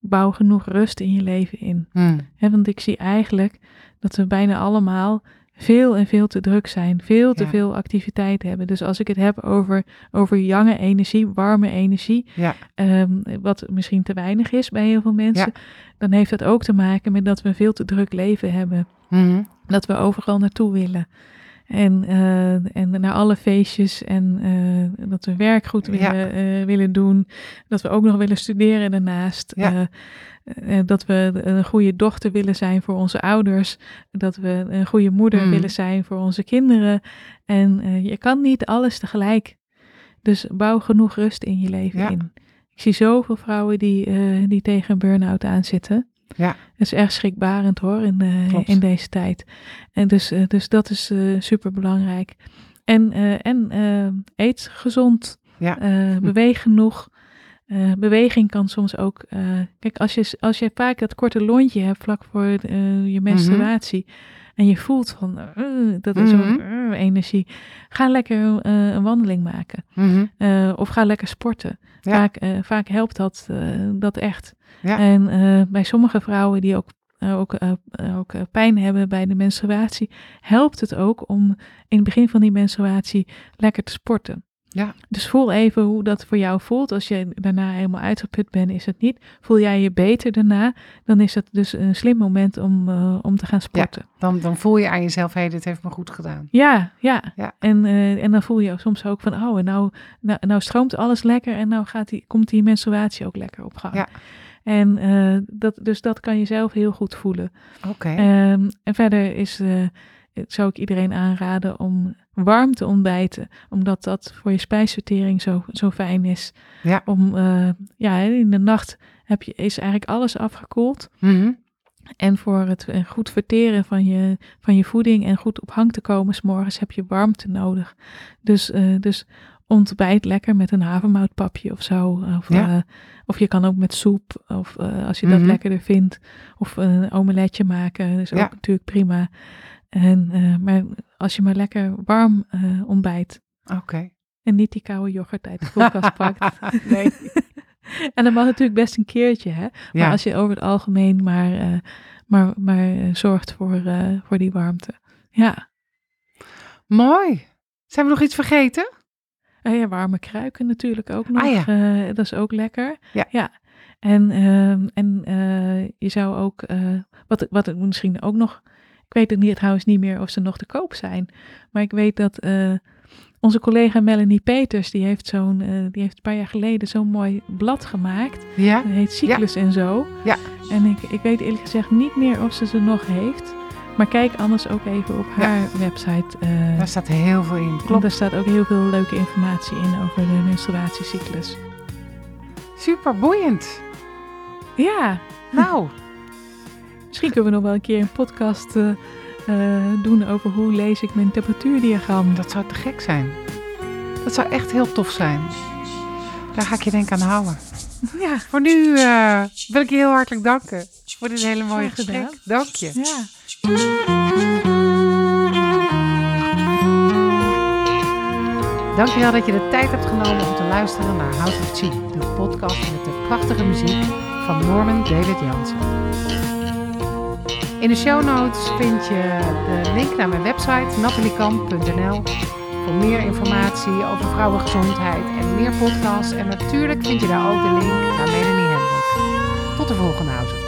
bouw genoeg rust in je leven in. Hmm. Hè, want ik zie eigenlijk dat we bijna allemaal veel en veel te druk zijn, veel te Ja. veel activiteit hebben. Dus als ik het heb over, over jonge energie, warme energie, Ja, ehm, wat misschien te weinig is bij heel veel mensen, dan heeft dat ook te maken met dat we een veel te druk leven hebben. Mhm. Dat we overal naartoe willen. En, eh, en naar alle feestjes en eh, dat we werk goed Ja. willen, eh, willen doen. Dat we ook nog willen studeren daarnaast. Ja. Dat we een goede dochter willen zijn voor onze ouders. Dat we een goede moeder Mm. willen zijn voor onze kinderen. En je kan niet alles tegelijk. Dus bouw genoeg rust in je leven Ja. in. Ik zie zoveel vrouwen die, eh, die tegen een burn-out aanzitten. Ja. Dat is erg schrikbarend hoor in, Klopt. in deze tijd. En dus, eh, dus dat is super belangrijk. En, eh, en eh, eet gezond, Ja. eh, beweeg genoeg. Eh, beweging kan soms ook. eh, kijk, als je, als je vaak dat korte lontje hebt vlak voor eh, je menstruatie. En je voelt van eh, dat is zo'n Mhm. eh, energie. Ga lekker eh, een wandeling maken. Mhm. Eh, of ga lekker sporten. Ja. Vaak, eh, vaak helpt dat, eh, dat echt. Ja. En eh, bij sommige vrouwen die ook, ook, ook pijn hebben bij de menstruatie, helpt het ook om in het begin van die menstruatie lekker te sporten. Ja. Dus voel even hoe dat voor jou voelt. Als je daarna helemaal uitgeput bent, is het niet. Voel jij je beter daarna, dan is het dus een slim moment om, eh, om te gaan sporten. Dan, dan voel je aan jezelf, hé, hey, dit heeft me goed gedaan. Ja, ja. Ja. En, eh, en dan voel je soms ook van, oh, en nou, nou, nou stroomt alles lekker en nou gaat die, komt die menstruatie ook lekker op gang. Ja. En eh, dat, dus dat kan je zelf heel goed voelen. Oké. Ehm, en verder is, zou ik iedereen aanraden om warm te ontbijten, omdat dat voor je spijsvertering zo, zo fijn is. Ja. Om, eh, ja, in de nacht heb je, is eigenlijk alles afgekoeld. Mhm. En voor het eh, goed verteren van je, van je voeding en goed op hang te komen, 's morgens heb je warmte nodig. Dus, eh, dus ontbijt lekker met een havermoutpapje of zo. Of, Ja. of je kan ook met soep, of als je dat Mhm. lekkerder vindt. Of een omeletje maken, is ook Ja. natuurlijk prima. En, eh, maar als je maar lekker warm eh, ontbijt Oké. en niet die koude yoghurt uit de koelkast [laughs] pakt. nee. [laughs] En dat mag natuurlijk best een keertje, hè. Maar Ja. als je over het algemeen maar, eh, maar, maar zorgt voor, voor die warmte. Ja. Mooi. Zijn we nog iets vergeten? En ja, warme kruiken natuurlijk ook nog. Ah, ja. Dat is ook lekker. Ja. En, ehm, en je zou ook, wat, wat ik misschien ook nog, weet het niet, trouwens niet meer of ze nog te koop zijn. Maar ik weet dat eh, onze collega Melanie Peters, die heeft, zo'n, eh, die heeft een paar jaar geleden zo'n mooi blad gemaakt. Ja. Dat heet Cyclus en zo. Ja. En ik, ik weet eerlijk gezegd niet meer of ze ze nog heeft. Maar kijk anders ook even op Ja. haar website. eh, Daar staat heel veel in. Klopt. Daar staat ook heel veel leuke informatie in over de menstruatiecyclus. Super boeiend. Ja, Nou, misschien kunnen we nog wel een keer een podcast eh, eh, doen over hoe lees ik mijn temperatuurdiagram. dat zou te gek zijn. Dat zou echt heel tof zijn. Daar ga ik je denk aan houden. Ja, Voor nu eh, wil ik je heel hartelijk danken voor dit hele mooie Graag gedaan. gesprek. Dank je. ja. Dankjewel dat je de tijd hebt genomen om te luisteren naar House of Chi, de podcast met de prachtige muziek van Norman David Jansen. In de show notes vind je de link naar mijn website nataliekamp.nl voor meer informatie over vrouwengezondheid en meer podcasts. En natuurlijk vind je daar ook de link naar Melanie Hendrik. Tot de volgende House